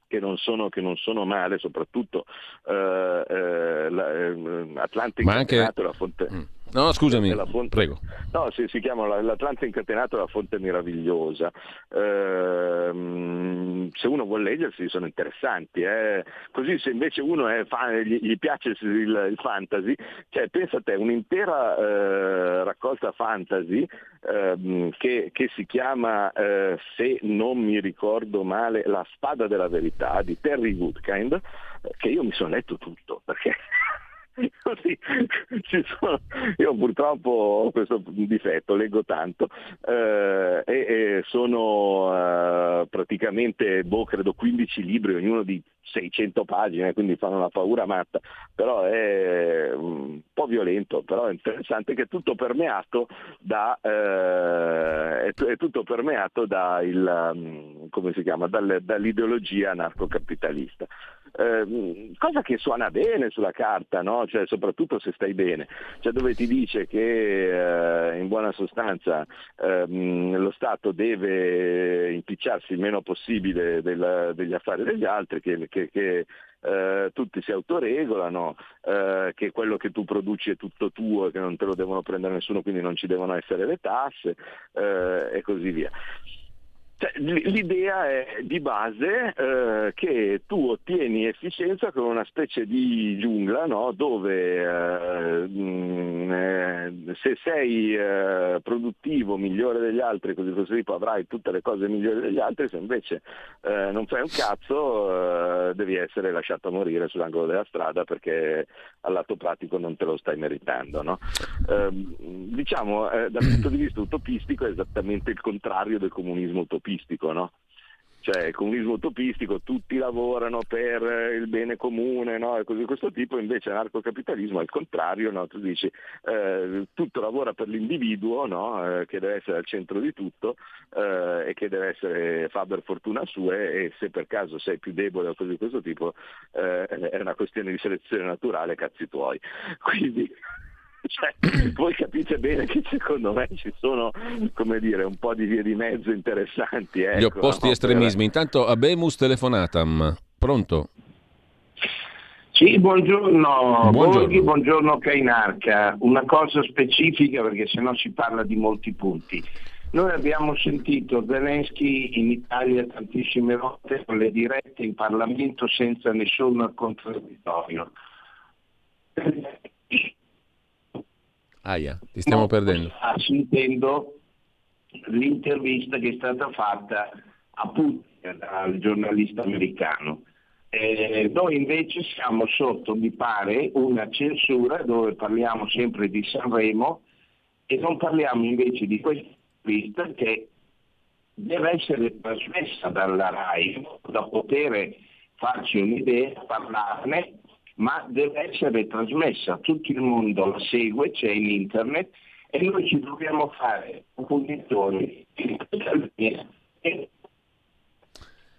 che non sono, che non sono male, soprattutto eh, eh, la, eh, Atlantic anche... la fonte... Mm No, scusami, fonte... prego. No, si, si chiama l'Atlante incatenato la fonte meravigliosa. Ehm, se uno vuole leggersi sono interessanti. Eh. Così se invece uno fan, gli, gli, piace il, il, fantasy, cioè pensa a te, un'intera eh, raccolta fantasy ehm, che, che, si chiama, eh, se non mi ricordo male, La spada della verità di Terry Woodkind, che io mi sono letto tutto perché sono, io purtroppo ho questo difetto, leggo tanto eh, e, e, sono eh, praticamente, boh, credo 15 libri, ognuno di 600 pagine, quindi fanno una paura matta, però è un po' violento, però è interessante che è tutto permeato da, eh, è, tutto permeato da il, mm, chiama, dall'ideologia anarcocapitalista. Eh, cosa che suona bene sulla carta, no? cioè, soprattutto se stai bene, cioè, dove ti dice che eh, in buona sostanza ehm, lo Stato deve impicciarsi il meno possibile del, degli affari degli altri, che, che, che eh, tutti si autoregolano, eh, che quello che tu produci è tutto tuo e che non te lo devono prendere nessuno, quindi non ci devono essere le tasse eh, e così via. Cioè, l'idea è di base eh, che tu ottieni efficienza con una specie di giungla no? dove eh, mh, eh, se sei eh, produttivo, migliore degli altri, così così tipo avrai tutte le cose migliori degli altri, se invece eh, non fai un cazzo eh, devi essere lasciato morire sull'angolo della strada perché al lato pratico non te lo stai meritando. No? Ehm, diciamo dal punto di vista utopistico è esattamente il contrario del comunismo utopistico utopistico, no? Cioè comunismo utopistico, tutti lavorano per il bene comune, no? E così questo tipo, invece l'anarcocapitalismo è il contrario, no? Tu dici eh, tutto lavora per l'individuo, no? eh, che deve essere al centro di tutto eh, e che deve essere fa per fortuna sua e se per caso sei più debole o cose di questo tipo eh, è una questione di selezione naturale, cazzi tuoi. Quindi cioè, voi capite bene che secondo me ci sono come dire, un po' di vie di mezzo interessanti. Ecco, Gli opposti no? estremismi. Intanto Abemus telefonatam. Pronto? Sì, buongiorno, buongiorno. Borghi, buongiorno Cainarca. Una cosa specifica perché sennò si parla di molti punti. Noi abbiamo sentito Zelensky in Italia tantissime volte con le dirette in Parlamento senza nessun contraddittorio. Aia, ti stiamo no, perdendo. Sta sentendo l'intervista che è stata fatta a Putin dal giornalista americano. Eh, noi invece siamo sotto, mi pare, una censura dove parliamo sempre di Sanremo e non parliamo invece di questa intervista che deve essere trasmessa dalla RAI da poter farci un'idea, parlarne ma deve essere trasmessa, tutto il mondo la segue, c'è in internet e noi ci dobbiamo fare oppositori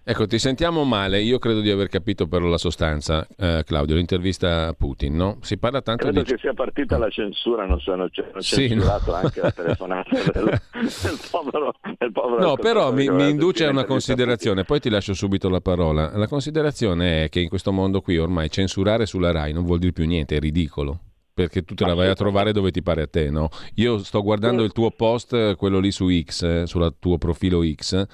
Ecco, ti sentiamo male, io credo di aver capito però la sostanza, eh, Claudio, l'intervista a Putin, no? Si parla tanto credo di... che sia partita la censura, non sono, hanno sì, censurato no. anche la telefonata del, del povero, del povero No, però mi, mi induce a una considerazione, poi ti lascio subito la parola. La considerazione è che in questo mondo qui ormai censurare sulla RAI non vuol dire più niente, è ridicolo perché tu te la vai a trovare dove ti pare a te, no? Io sto guardando il tuo post, quello lì su X, eh, sul tuo profilo X,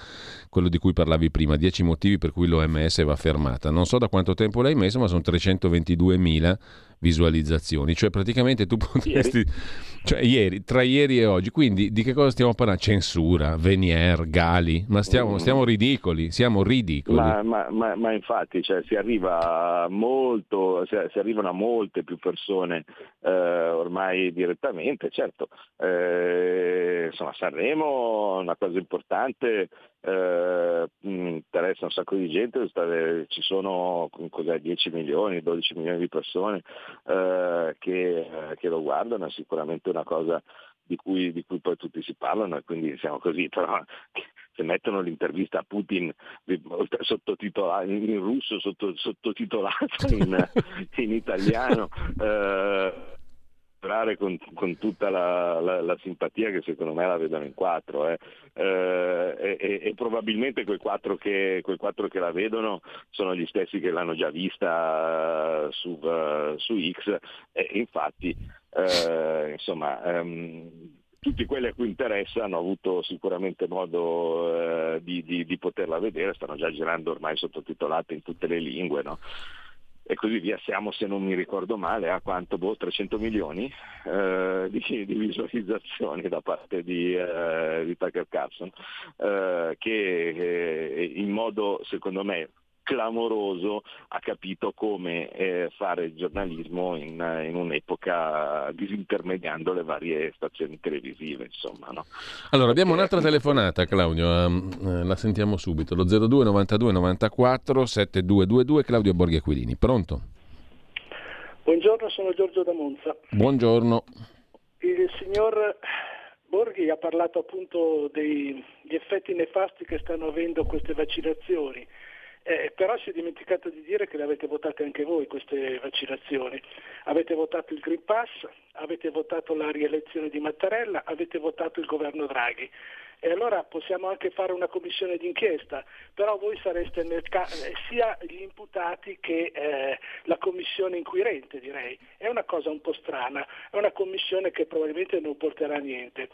quello di cui parlavi prima, 10 motivi per cui l'OMS va fermata. Non so da quanto tempo l'hai messo, ma sono 322.000 visualizzazioni, cioè praticamente tu potresti, ieri. Cioè, ieri, tra ieri e oggi, quindi di che cosa stiamo parlando? Censura, Venier, Gali, ma stiamo, mm. stiamo ridicoli, siamo ridicoli. Ma, ma, ma, ma infatti cioè, si arriva molto, si, arrivano a molte più persone eh, ormai direttamente, certo, eh, insomma Sanremo è una cosa importante eh, interessa un sacco di gente, ci sono 10 milioni, 12 milioni di persone eh, che, eh, che, lo guardano, è sicuramente una cosa di cui, di cui, poi tutti si parlano e quindi siamo così, però se mettono l'intervista a Putin sottotitolato in russo, sottotitolato in, in italiano, eh, sperare con, con tutta la, la, la, simpatia che secondo me la vedono in quattro eh. Eh, e, e, probabilmente quei quattro, che, quei quattro, che, la vedono sono gli stessi che l'hanno già vista su, uh, su X e infatti uh, insomma um, tutti quelli a cui interessa hanno avuto sicuramente modo uh, di, di, di, poterla vedere, stanno già girando ormai sottotitolate in tutte le lingue. No? E così via. Siamo, se non mi ricordo male, a quanto? Boh, 300 milioni eh, di, di, visualizzazioni da parte di, eh, di Tucker Carlson, eh, che eh, in modo, secondo me, clamoroso ha capito come eh, fare giornalismo in, in, un'epoca disintermediando le varie stazioni televisive. Insomma, no? Allora abbiamo un'altra telefonata Claudio, um, la sentiamo subito, lo 02 92 94 7222 Claudio Borghi Aquilini, pronto? Buongiorno, sono Giorgio da Monza. Buongiorno. Il signor Borghi ha parlato appunto degli effetti nefasti che stanno avendo queste vaccinazioni. Eh, però si è dimenticato di dire che le avete votate anche voi queste vaccinazioni. Avete votato il Green Pass, avete votato la rielezione di Mattarella, avete votato il governo Draghi. E allora possiamo anche fare una commissione d'inchiesta, però voi sareste ca- eh, sia gli imputati che eh, la commissione inquirente, direi. È una cosa un po' strana, è una commissione che probabilmente non porterà a niente.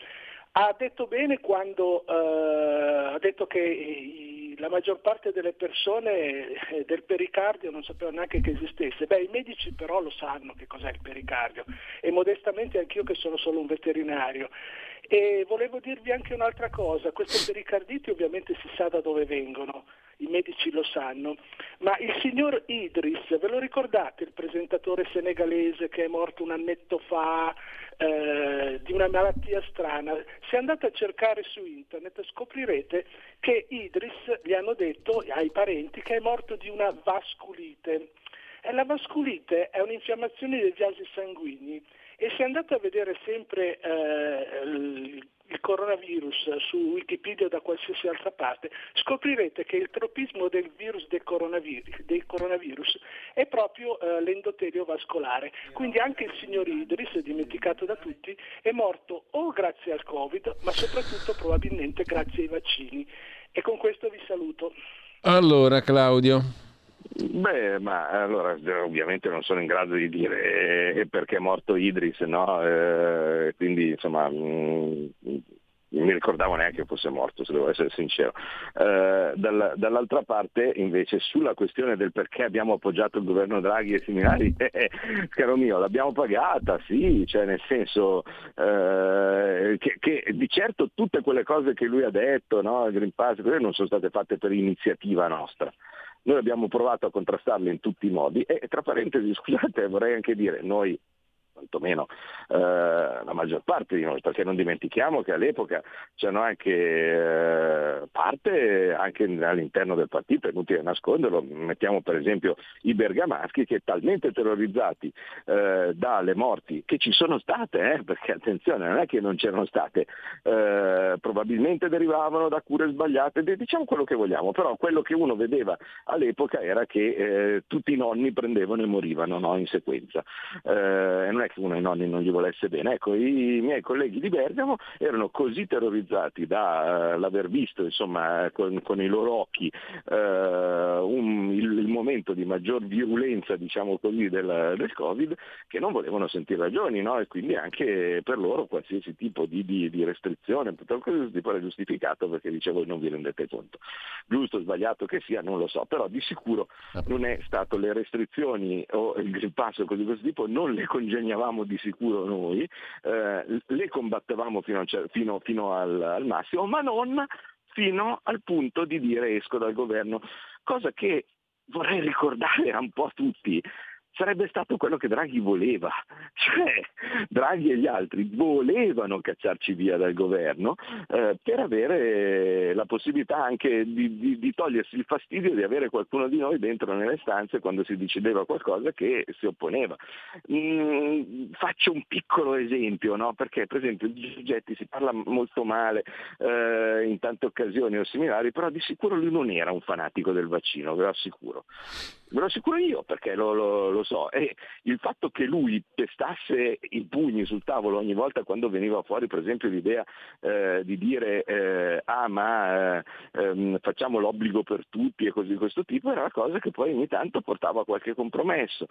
Ha detto bene quando eh, ha detto che i, la maggior parte delle persone eh, del pericardio non sapevano neanche che esistesse. Beh, i medici però lo sanno che cos'è il pericardio e modestamente anch'io che sono solo un veterinario. E volevo dirvi anche un'altra cosa, queste pericarditi ovviamente si sa da dove vengono, i medici lo sanno, ma il signor Idris, ve lo ricordate il presentatore senegalese che è morto un annetto fa eh, di una malattia strana? Se andate a cercare su internet scoprirete che Idris gli hanno detto ai parenti che è morto di una vasculite. E la vasculite è un'infiammazione dei vasi sanguigni e se andate a vedere sempre eh, il coronavirus su Wikipedia o da qualsiasi altra parte, scoprirete che il tropismo del virus del coronavirus, del coronavirus è proprio eh, l'endotelio vascolare. Quindi anche il signor Idris, dimenticato da tutti, è morto o grazie al Covid, ma soprattutto probabilmente grazie ai vaccini. E con questo vi saluto. Allora Claudio. Beh, ma allora ovviamente non sono in grado di dire eh, perché è morto Idris, no? Eh, quindi insomma mh, mm, non mi ricordavo neanche che fosse morto, se devo essere sincero. Eh, dall, dall'altra parte, invece, sulla questione del perché abbiamo appoggiato il governo Draghi e similari, eh, eh, caro mio, l'abbiamo pagata, sì, cioè nel senso eh, che, che, di certo tutte quelle cose che lui ha detto, no? il Green Pass, non sono state fatte per iniziativa nostra. Noi abbiamo provato a contrastarle in tutti i modi e tra parentesi, scusate, vorrei anche dire, noi quantomeno eh, la maggior parte di noi, perché non dimentichiamo che all'epoca c'erano anche eh, parte anche all'interno del partito, è inutile nasconderlo, mettiamo per esempio i bergamaschi che talmente terrorizzati eh, dalle morti che ci sono state, eh, perché attenzione non è che non c'erano state, eh, probabilmente derivavano da cure sbagliate, diciamo quello che vogliamo, però quello che uno vedeva all'epoca era che eh, tutti i nonni prendevano e morivano no, in sequenza. non è che uno ai nonni non gli volesse bene. Ecco, i miei colleghi di Bergamo erano così terrorizzati dall'aver uh, visto insomma, con, con, i loro occhi uh, un, il, il, momento di maggior virulenza diciamo così, del, del, Covid che non volevano sentire ragioni no? e quindi anche per loro qualsiasi tipo di, di, di restrizione questo tipo era giustificato perché dicevo non vi rendete conto. Giusto o sbagliato che sia non lo so, però di sicuro non è stato le restrizioni o il Green Pass o così di questo tipo non le congeniavamo combattevamo di sicuro noi, eh, le combattevamo fino, fino, fino al, al massimo, ma non fino al punto di dire esco dal governo, cosa che vorrei ricordare un po' a tutti sarebbe stato quello che Draghi voleva. Cioè, Draghi e gli altri volevano cacciarci via dal governo eh, per avere la possibilità anche di, di, di, togliersi il fastidio di avere qualcuno di noi dentro nelle stanze quando si decideva qualcosa che si opponeva. Mm, faccio un piccolo esempio, no? perché per esempio di Giorgetti si parla molto male eh, in tante occasioni o similari, però di sicuro lui non era un fanatico del vaccino, ve lo assicuro Ve lo assicuro io perché lo, lo, lo, so. E il fatto che lui pestasse i pugni sul tavolo ogni volta quando veniva fuori per esempio l'idea eh, di dire eh, ah ma eh, ehm, facciamo l'obbligo per tutti e così di questo tipo era la cosa che poi ogni tanto portava a qualche compromesso.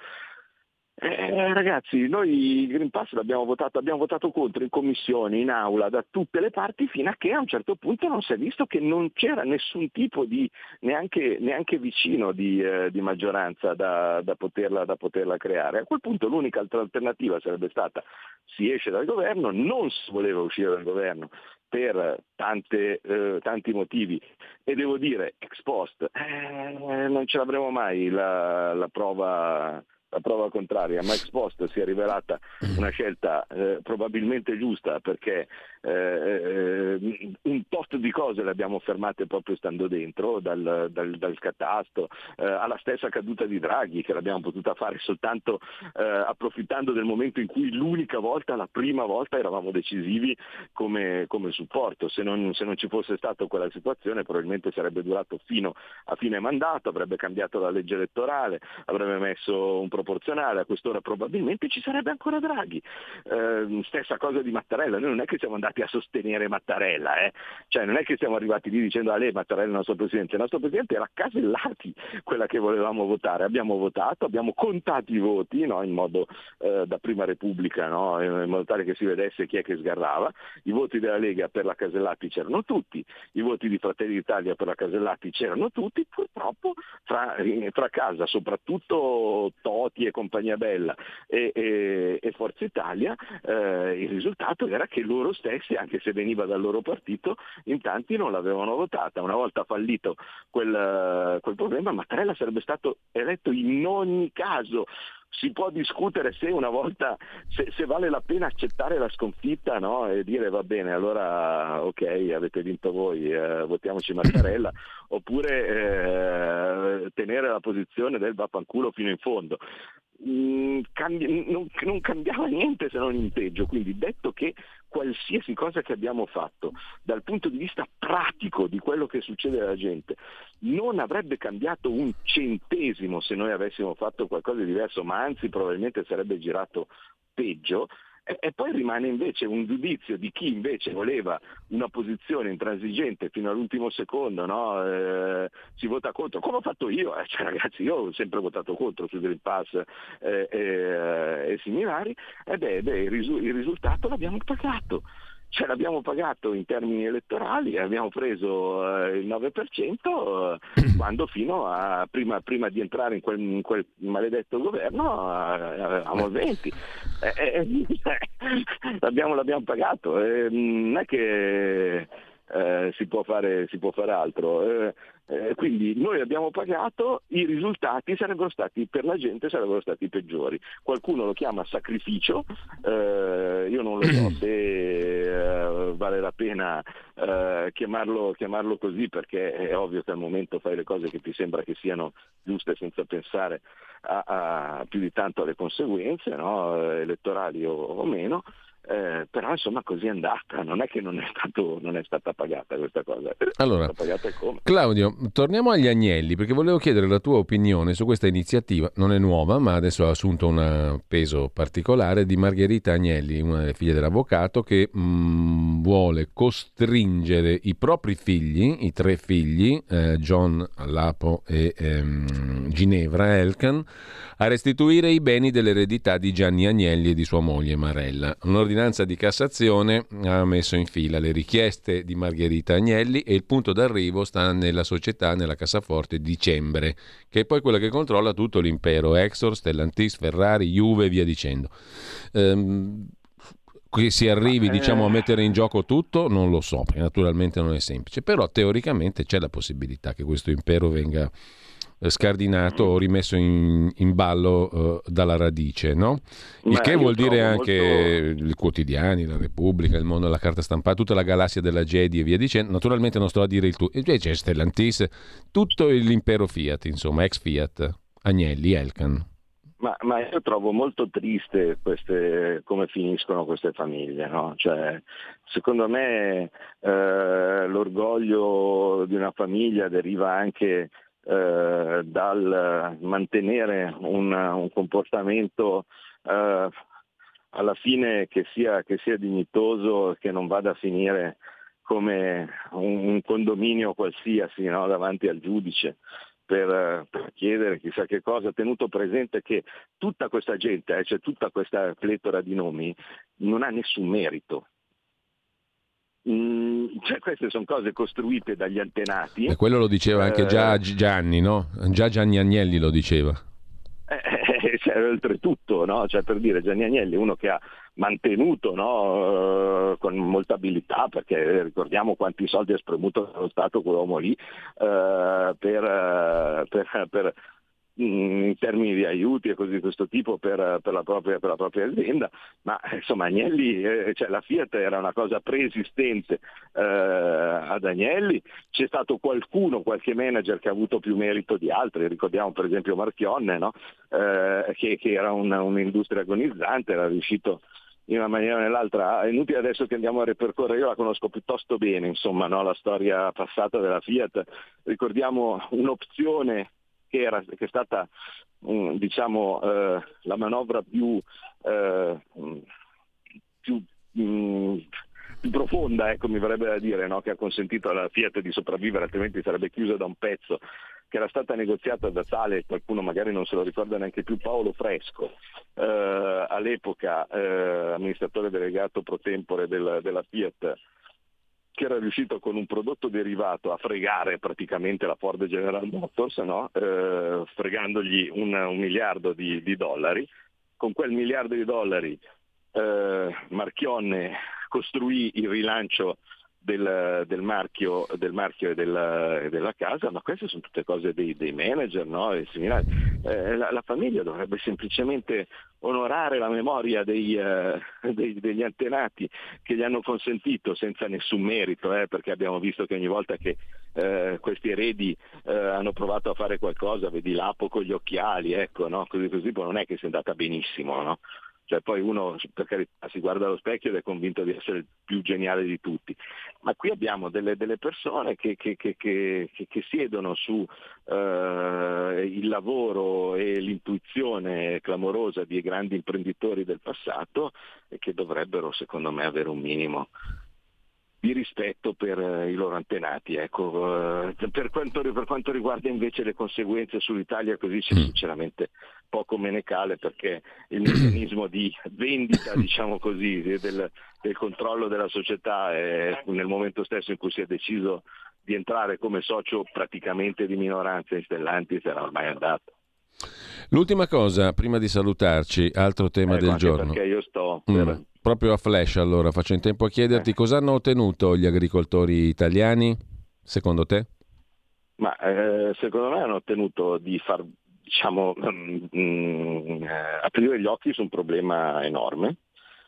Eh, ragazzi, noi il Green Pass l'abbiamo votato, abbiamo votato contro in commissione, in aula, da tutte le parti, fino a che a un certo punto non si è visto che non c'era nessun tipo di, neanche, neanche vicino di, eh, di maggioranza da, da, poterla, da, poterla, creare. A quel punto l'unica alternativa sarebbe stata si esce dal governo, non si voleva uscire dal governo per tante, eh, tanti motivi e devo dire ex post eh, non ce l'avremo mai la, la prova la prova contraria, ma ex post si è rivelata una scelta eh, probabilmente giusta perché eh, eh, un tot di cose le abbiamo fermate proprio stando dentro, dal, dal, dal catasto eh, alla stessa caduta di Draghi che l'abbiamo potuta fare soltanto eh, approfittando del momento in cui l'unica volta, la prima volta eravamo decisivi come, come supporto. Se non, se non ci fosse stata quella situazione probabilmente sarebbe durato fino a fine mandato, avrebbe cambiato la legge elettorale, avrebbe messo un proporzionale, a quest'ora probabilmente ci sarebbe ancora Draghi. Eh, stessa cosa di Mattarella, noi non è che siamo andati a sostenere Mattarella, eh? cioè non è che siamo arrivati lì dicendo a lei Mattarella è il nostro Presidente, il nostro Presidente era Casellati quella che volevamo votare, abbiamo votato, abbiamo contato i voti no? in modo eh, da prima Repubblica, no? in modo tale che si vedesse chi è che sgarrava, i voti della Lega per la Casellati c'erano tutti, i voti di Fratelli d'Italia per la Casellati c'erano tutti, purtroppo tra, tra casa, soprattutto Toti e compagnia bella e, e, e Forza Italia, eh, il risultato era che loro stessi, anche se veniva dal loro partito, in tanti non l'avevano votata. Una volta fallito quel, quel problema, Mattarella sarebbe stato eletto in ogni caso si può discutere se una volta se, se, vale la pena accettare la sconfitta no? e dire va bene allora ok avete vinto voi eh, votiamoci Mattarella. Oppure eh, tenere la posizione del vaffanculo fino in fondo. Mm, cambi- non, non, cambiava niente se non in peggio. Quindi detto che qualsiasi cosa che abbiamo fatto dal punto di vista pratico di quello che succede alla gente non avrebbe cambiato un centesimo se noi avessimo fatto qualcosa di diverso, ma anzi probabilmente sarebbe girato peggio, e, poi rimane invece un giudizio di chi invece voleva una posizione intransigente fino all'ultimo secondo, no? eh, si vota contro, come ho fatto io, eh? cioè, ragazzi io ho sempre votato contro sul Green Pass eh, e similari, e beh, beh il, risu- il risultato l'abbiamo pagato ce l'abbiamo pagato in termini elettorali e abbiamo preso eh, il 9% eh, quando fino a prima, prima di entrare in quel, in quel, maledetto governo eh, avevamo il 20. Eh, eh, l'abbiamo, l'abbiamo, pagato, non è che si può, fare, si, può fare, altro. Eh, quindi noi abbiamo pagato, i risultati sarebbero stati per la gente sarebbero stati peggiori. Qualcuno lo chiama sacrificio, eh, io non lo so se eh, vale la pena eh, chiamarlo, chiamarlo, così perché è ovvio che al momento fai le cose che ti sembra che siano giuste senza pensare a, a più di tanto alle conseguenze no? elettorali o, o meno. Eh, però insomma così è andata, non è che non è, stato, non è stata pagata questa cosa. Allora, Claudio, torniamo agli agnelli perché volevo chiedere la tua opinione su questa iniziativa, non è nuova ma adesso ha assunto un peso particolare di Margherita Agnelli, una delle figlie dell'avvocato che mh, mm, vuole costringere i propri figli, i tre figli, eh, John Lapo e ehm, Ginevra Elkan, a restituire i beni dell'eredità di Gianni Agnelli e di sua moglie Marella. Un'ordinanza di Cassazione ha messo in fila le richieste di Margherita Agnelli e il punto d'arrivo sta nella società, nella cassaforte Dicembre, che è poi quella che controlla tutto l'impero, Exor, Stellantis, Ferrari, Juve e via dicendo. Ehm, qui si arrivi diciamo, a mettere in gioco tutto, non lo so, perché naturalmente non è semplice, però teoricamente c'è la possibilità che questo impero venga eh, scardinato o rimesso in, in ballo uh, dalla radice, no? Il Ma che vuol dire anche molto... i quotidiani, la Repubblica, il mondo della carta stampata, tutta la galassia della Jedi e via dicendo. Naturalmente non sto a dire il tuo, c'è Stellantis, tutto l'impero Fiat, insomma, ex Fiat, Agnelli, Elkan. Ma, ma, io trovo molto triste queste, come finiscono queste famiglie. No? Cioè, secondo me eh, l'orgoglio di una famiglia deriva anche eh, dal mantenere un, un comportamento eh, alla fine che sia, che sia dignitoso che non vada a finire come un, un condominio qualsiasi no? davanti al giudice. Per, per, chiedere chissà che cosa, tenuto presente che tutta questa gente, eh, cioè tutta questa pletora di nomi, non ha nessun merito. Mm, cioè queste sono cose costruite dagli antenati. E quello lo diceva anche già eh, Gianni, no? Già Gianni Agnelli lo diceva. Eh, cioè, oltretutto, no? cioè, per dire Gianni Agnelli, uno che ha mantenuto no? con molta abilità, perché ricordiamo quanti soldi ha spremuto dallo Stato quell'uomo lì, uh, per, per, per in termini di aiuti e cose di questo tipo per, per, la, propria, per la, propria, azienda, ma insomma Agnelli, eh, cioè la Fiat era una cosa preesistente eh, ad Agnelli, c'è stato qualcuno, qualche manager che ha avuto più merito di altri, ricordiamo per esempio Marchionne, no? eh, che, che, era un, un'industria agonizzante, era riuscito in una maniera o nell'altra. È inutile adesso che andiamo a ripercorrere, io la conosco piuttosto bene, insomma, no? la storia passata della Fiat. Ricordiamo un'opzione che, era, che è stata um, diciamo, eh, la manovra più, eh, più, um, più profonda, ecco, mi verrebbe da dire, no? che ha consentito alla Fiat di sopravvivere, altrimenti sarebbe chiusa da un pezzo, che era stata negoziata da tale, qualcuno magari non se lo ricorda neanche più, Paolo Fresco, eh, all'epoca eh, amministratore delegato pro tempore del, della Fiat che era riuscito con un prodotto derivato a fregare praticamente la Ford General Motors, no? eh, fregandogli un, un miliardo di, di, dollari. Con quel miliardo di dollari eh, Marchionne costruì il rilancio del, del, marchio, del marchio e della, della, casa, ma queste sono tutte cose dei, dei manager no? eh, la, la, famiglia dovrebbe semplicemente onorare la memoria dei, eh, dei, degli antenati che gli hanno consentito senza nessun merito, eh, perché abbiamo visto che ogni volta che eh, questi eredi eh, hanno provato a fare qualcosa, vedi l'apo con gli occhiali, ecco, no? così così, non è che sia andata benissimo. No? Cioè poi uno per carità si guarda allo specchio ed è convinto di essere il più geniale di tutti, ma qui abbiamo delle, delle persone che, che, che, che, siedono su eh, il lavoro e l'intuizione clamorosa di grandi imprenditori del passato e che dovrebbero secondo me avere un minimo di rispetto per eh, i loro antenati. Ecco, eh, per, quanto, per, quanto, riguarda invece le conseguenze sull'Italia, così mm. sinceramente poco me ne cale perché il meccanismo di vendita, diciamo così, del, del controllo della società è, nel momento stesso in cui si è deciso di entrare come socio praticamente di minoranza in Stellantis era ormai andato. L'ultima cosa, prima di salutarci, altro tema ecco, del giorno. Perché io sto per, mm Proprio a flash allora, faccio in tempo a chiederti eh. cosa hanno ottenuto gli agricoltori italiani, secondo te? Ma eh, secondo me hanno ottenuto di far diciamo, mm, mm, eh, aprire gli occhi su un problema enorme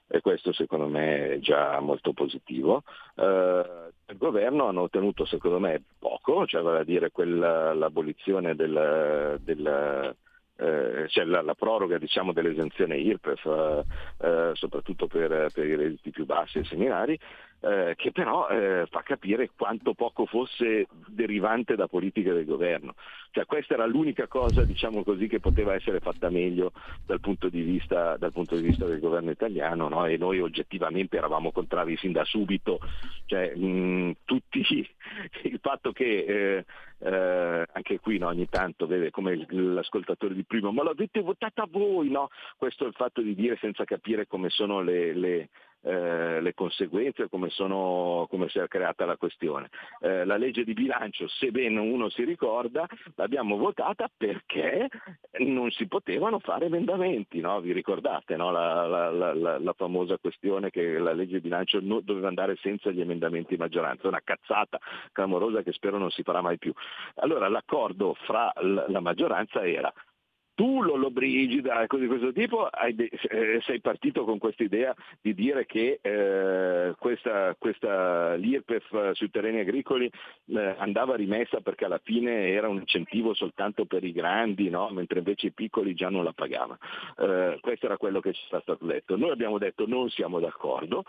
e questo secondo me è già molto positivo. Eh, il governo hanno ottenuto secondo me poco, cioè vale a dire quella, l'abolizione del, del eh, cioè la, la, proroga diciamo, dell'esenzione IRPEF, eh, soprattutto per, per, i redditi più bassi e seminari, eh, che però eh, fa capire quanto poco fosse derivante da politiche del governo. Cioè, questa era l'unica cosa diciamo così, che poteva essere fatta meglio dal punto di vista, punto di vista del governo italiano no? e noi oggettivamente eravamo contrari sin da subito. Cioè, mh, tutti, il fatto che eh, eh, anche qui no, ogni tanto vede come l'ascoltatore di prima, ma l'avete votata voi, no? Questo è il fatto di dire senza capire come sono le, le, eh, le conseguenze, come, sono, come, si è creata la questione. Eh, la legge di bilancio, se bene uno si ricorda, l'abbiamo votata perché non si potevano fare emendamenti, no? vi ricordate no? la, la, la, la, famosa questione che la legge di bilancio no, doveva andare senza gli emendamenti di maggioranza, una cazzata clamorosa che spero non si farà mai più. Allora l'accordo fra la maggioranza era tu Lollobrigida e cose di questo tipo de- eh, sei partito con questa idea di dire che eh, questa, questa, l'IRPEF sui terreni agricoli eh, andava rimessa perché alla fine era un incentivo soltanto per i grandi, no? mentre invece i piccoli già non la pagavano. Eh, questo era quello che ci era stato detto. Noi abbiamo detto non siamo d'accordo,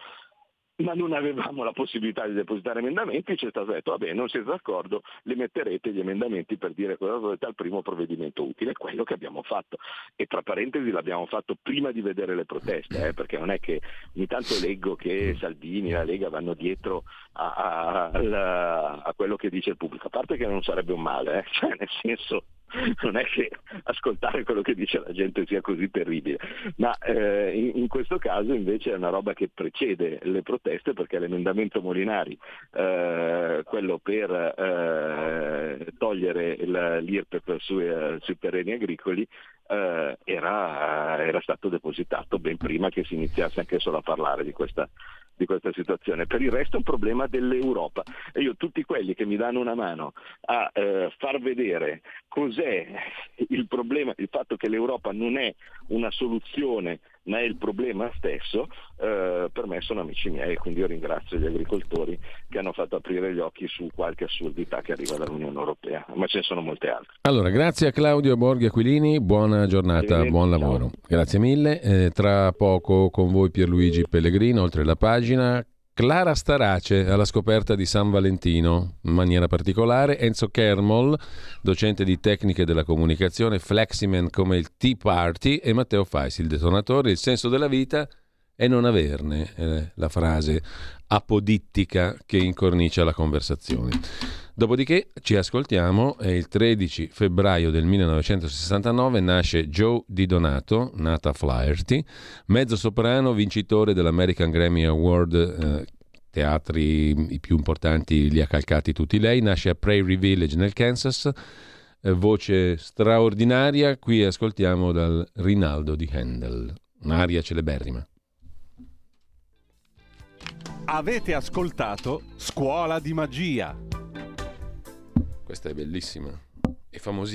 ma non avevamo la possibilità di depositare emendamenti, ci è stato detto, vabbè, non siete d'accordo, li metterete gli emendamenti per dire cosa volete al primo provvedimento utile, quello che abbiamo fatto. E tra parentesi l'abbiamo fatto prima di vedere le proteste, eh, perché non è che ogni tanto leggo che Salvini, la Lega vanno dietro a, a, a, a quello che dice il pubblico, a parte che non sarebbe un male, eh, cioè nel senso non è che ascoltare quello che dice la gente sia così terribile, ma eh, in, in, questo caso invece è una roba che precede le proteste perché l'emendamento Molinari, eh, quello per eh, togliere il, l'IRPEP sui, eh, sui terreni agricoli, eh, era, era stato depositato ben prima che si iniziasse anche solo a parlare di questa di questa situazione. Per il resto è un problema dell'Europa e io tutti quelli che mi danno una mano a eh, far vedere cos'è il problema, il fatto che l'Europa non è una soluzione ma è il problema stesso, eh, per me sono amici miei e quindi io ringrazio gli agricoltori che hanno fatto aprire gli occhi su qualche assurdità che arriva dall'Unione Europea, ma ce ne sono molte altre. Allora, grazie a Claudio Borghi Aquilini, buona giornata, buon lavoro. Ciao. Grazie mille, eh, tra poco con voi Pierluigi Pellegrino, oltre la pagina. Clara Starace alla scoperta di San Valentino in maniera particolare, Enzo Kermol, docente di tecniche della comunicazione, Fleximan come il Tea Party. E Matteo Faisi, il detonatore, il senso della vita è non averne, eh, la frase apodittica che incornicia la conversazione. Dopodiché ci ascoltiamo, è il 13 febbraio del 1969 nasce Joe Di Donato, nata Flaherty, mezzo soprano vincitore dell'American Grammy Award, eh, teatri i più importanti li ha calcati tutti lei, nasce a Prairie Village nel Kansas, eh, voce straordinaria, qui ascoltiamo dal Rinaldo di Handel, un'aria celeberrima. Avete ascoltato Scuola di Magia. Questa è bellissima e famosissima.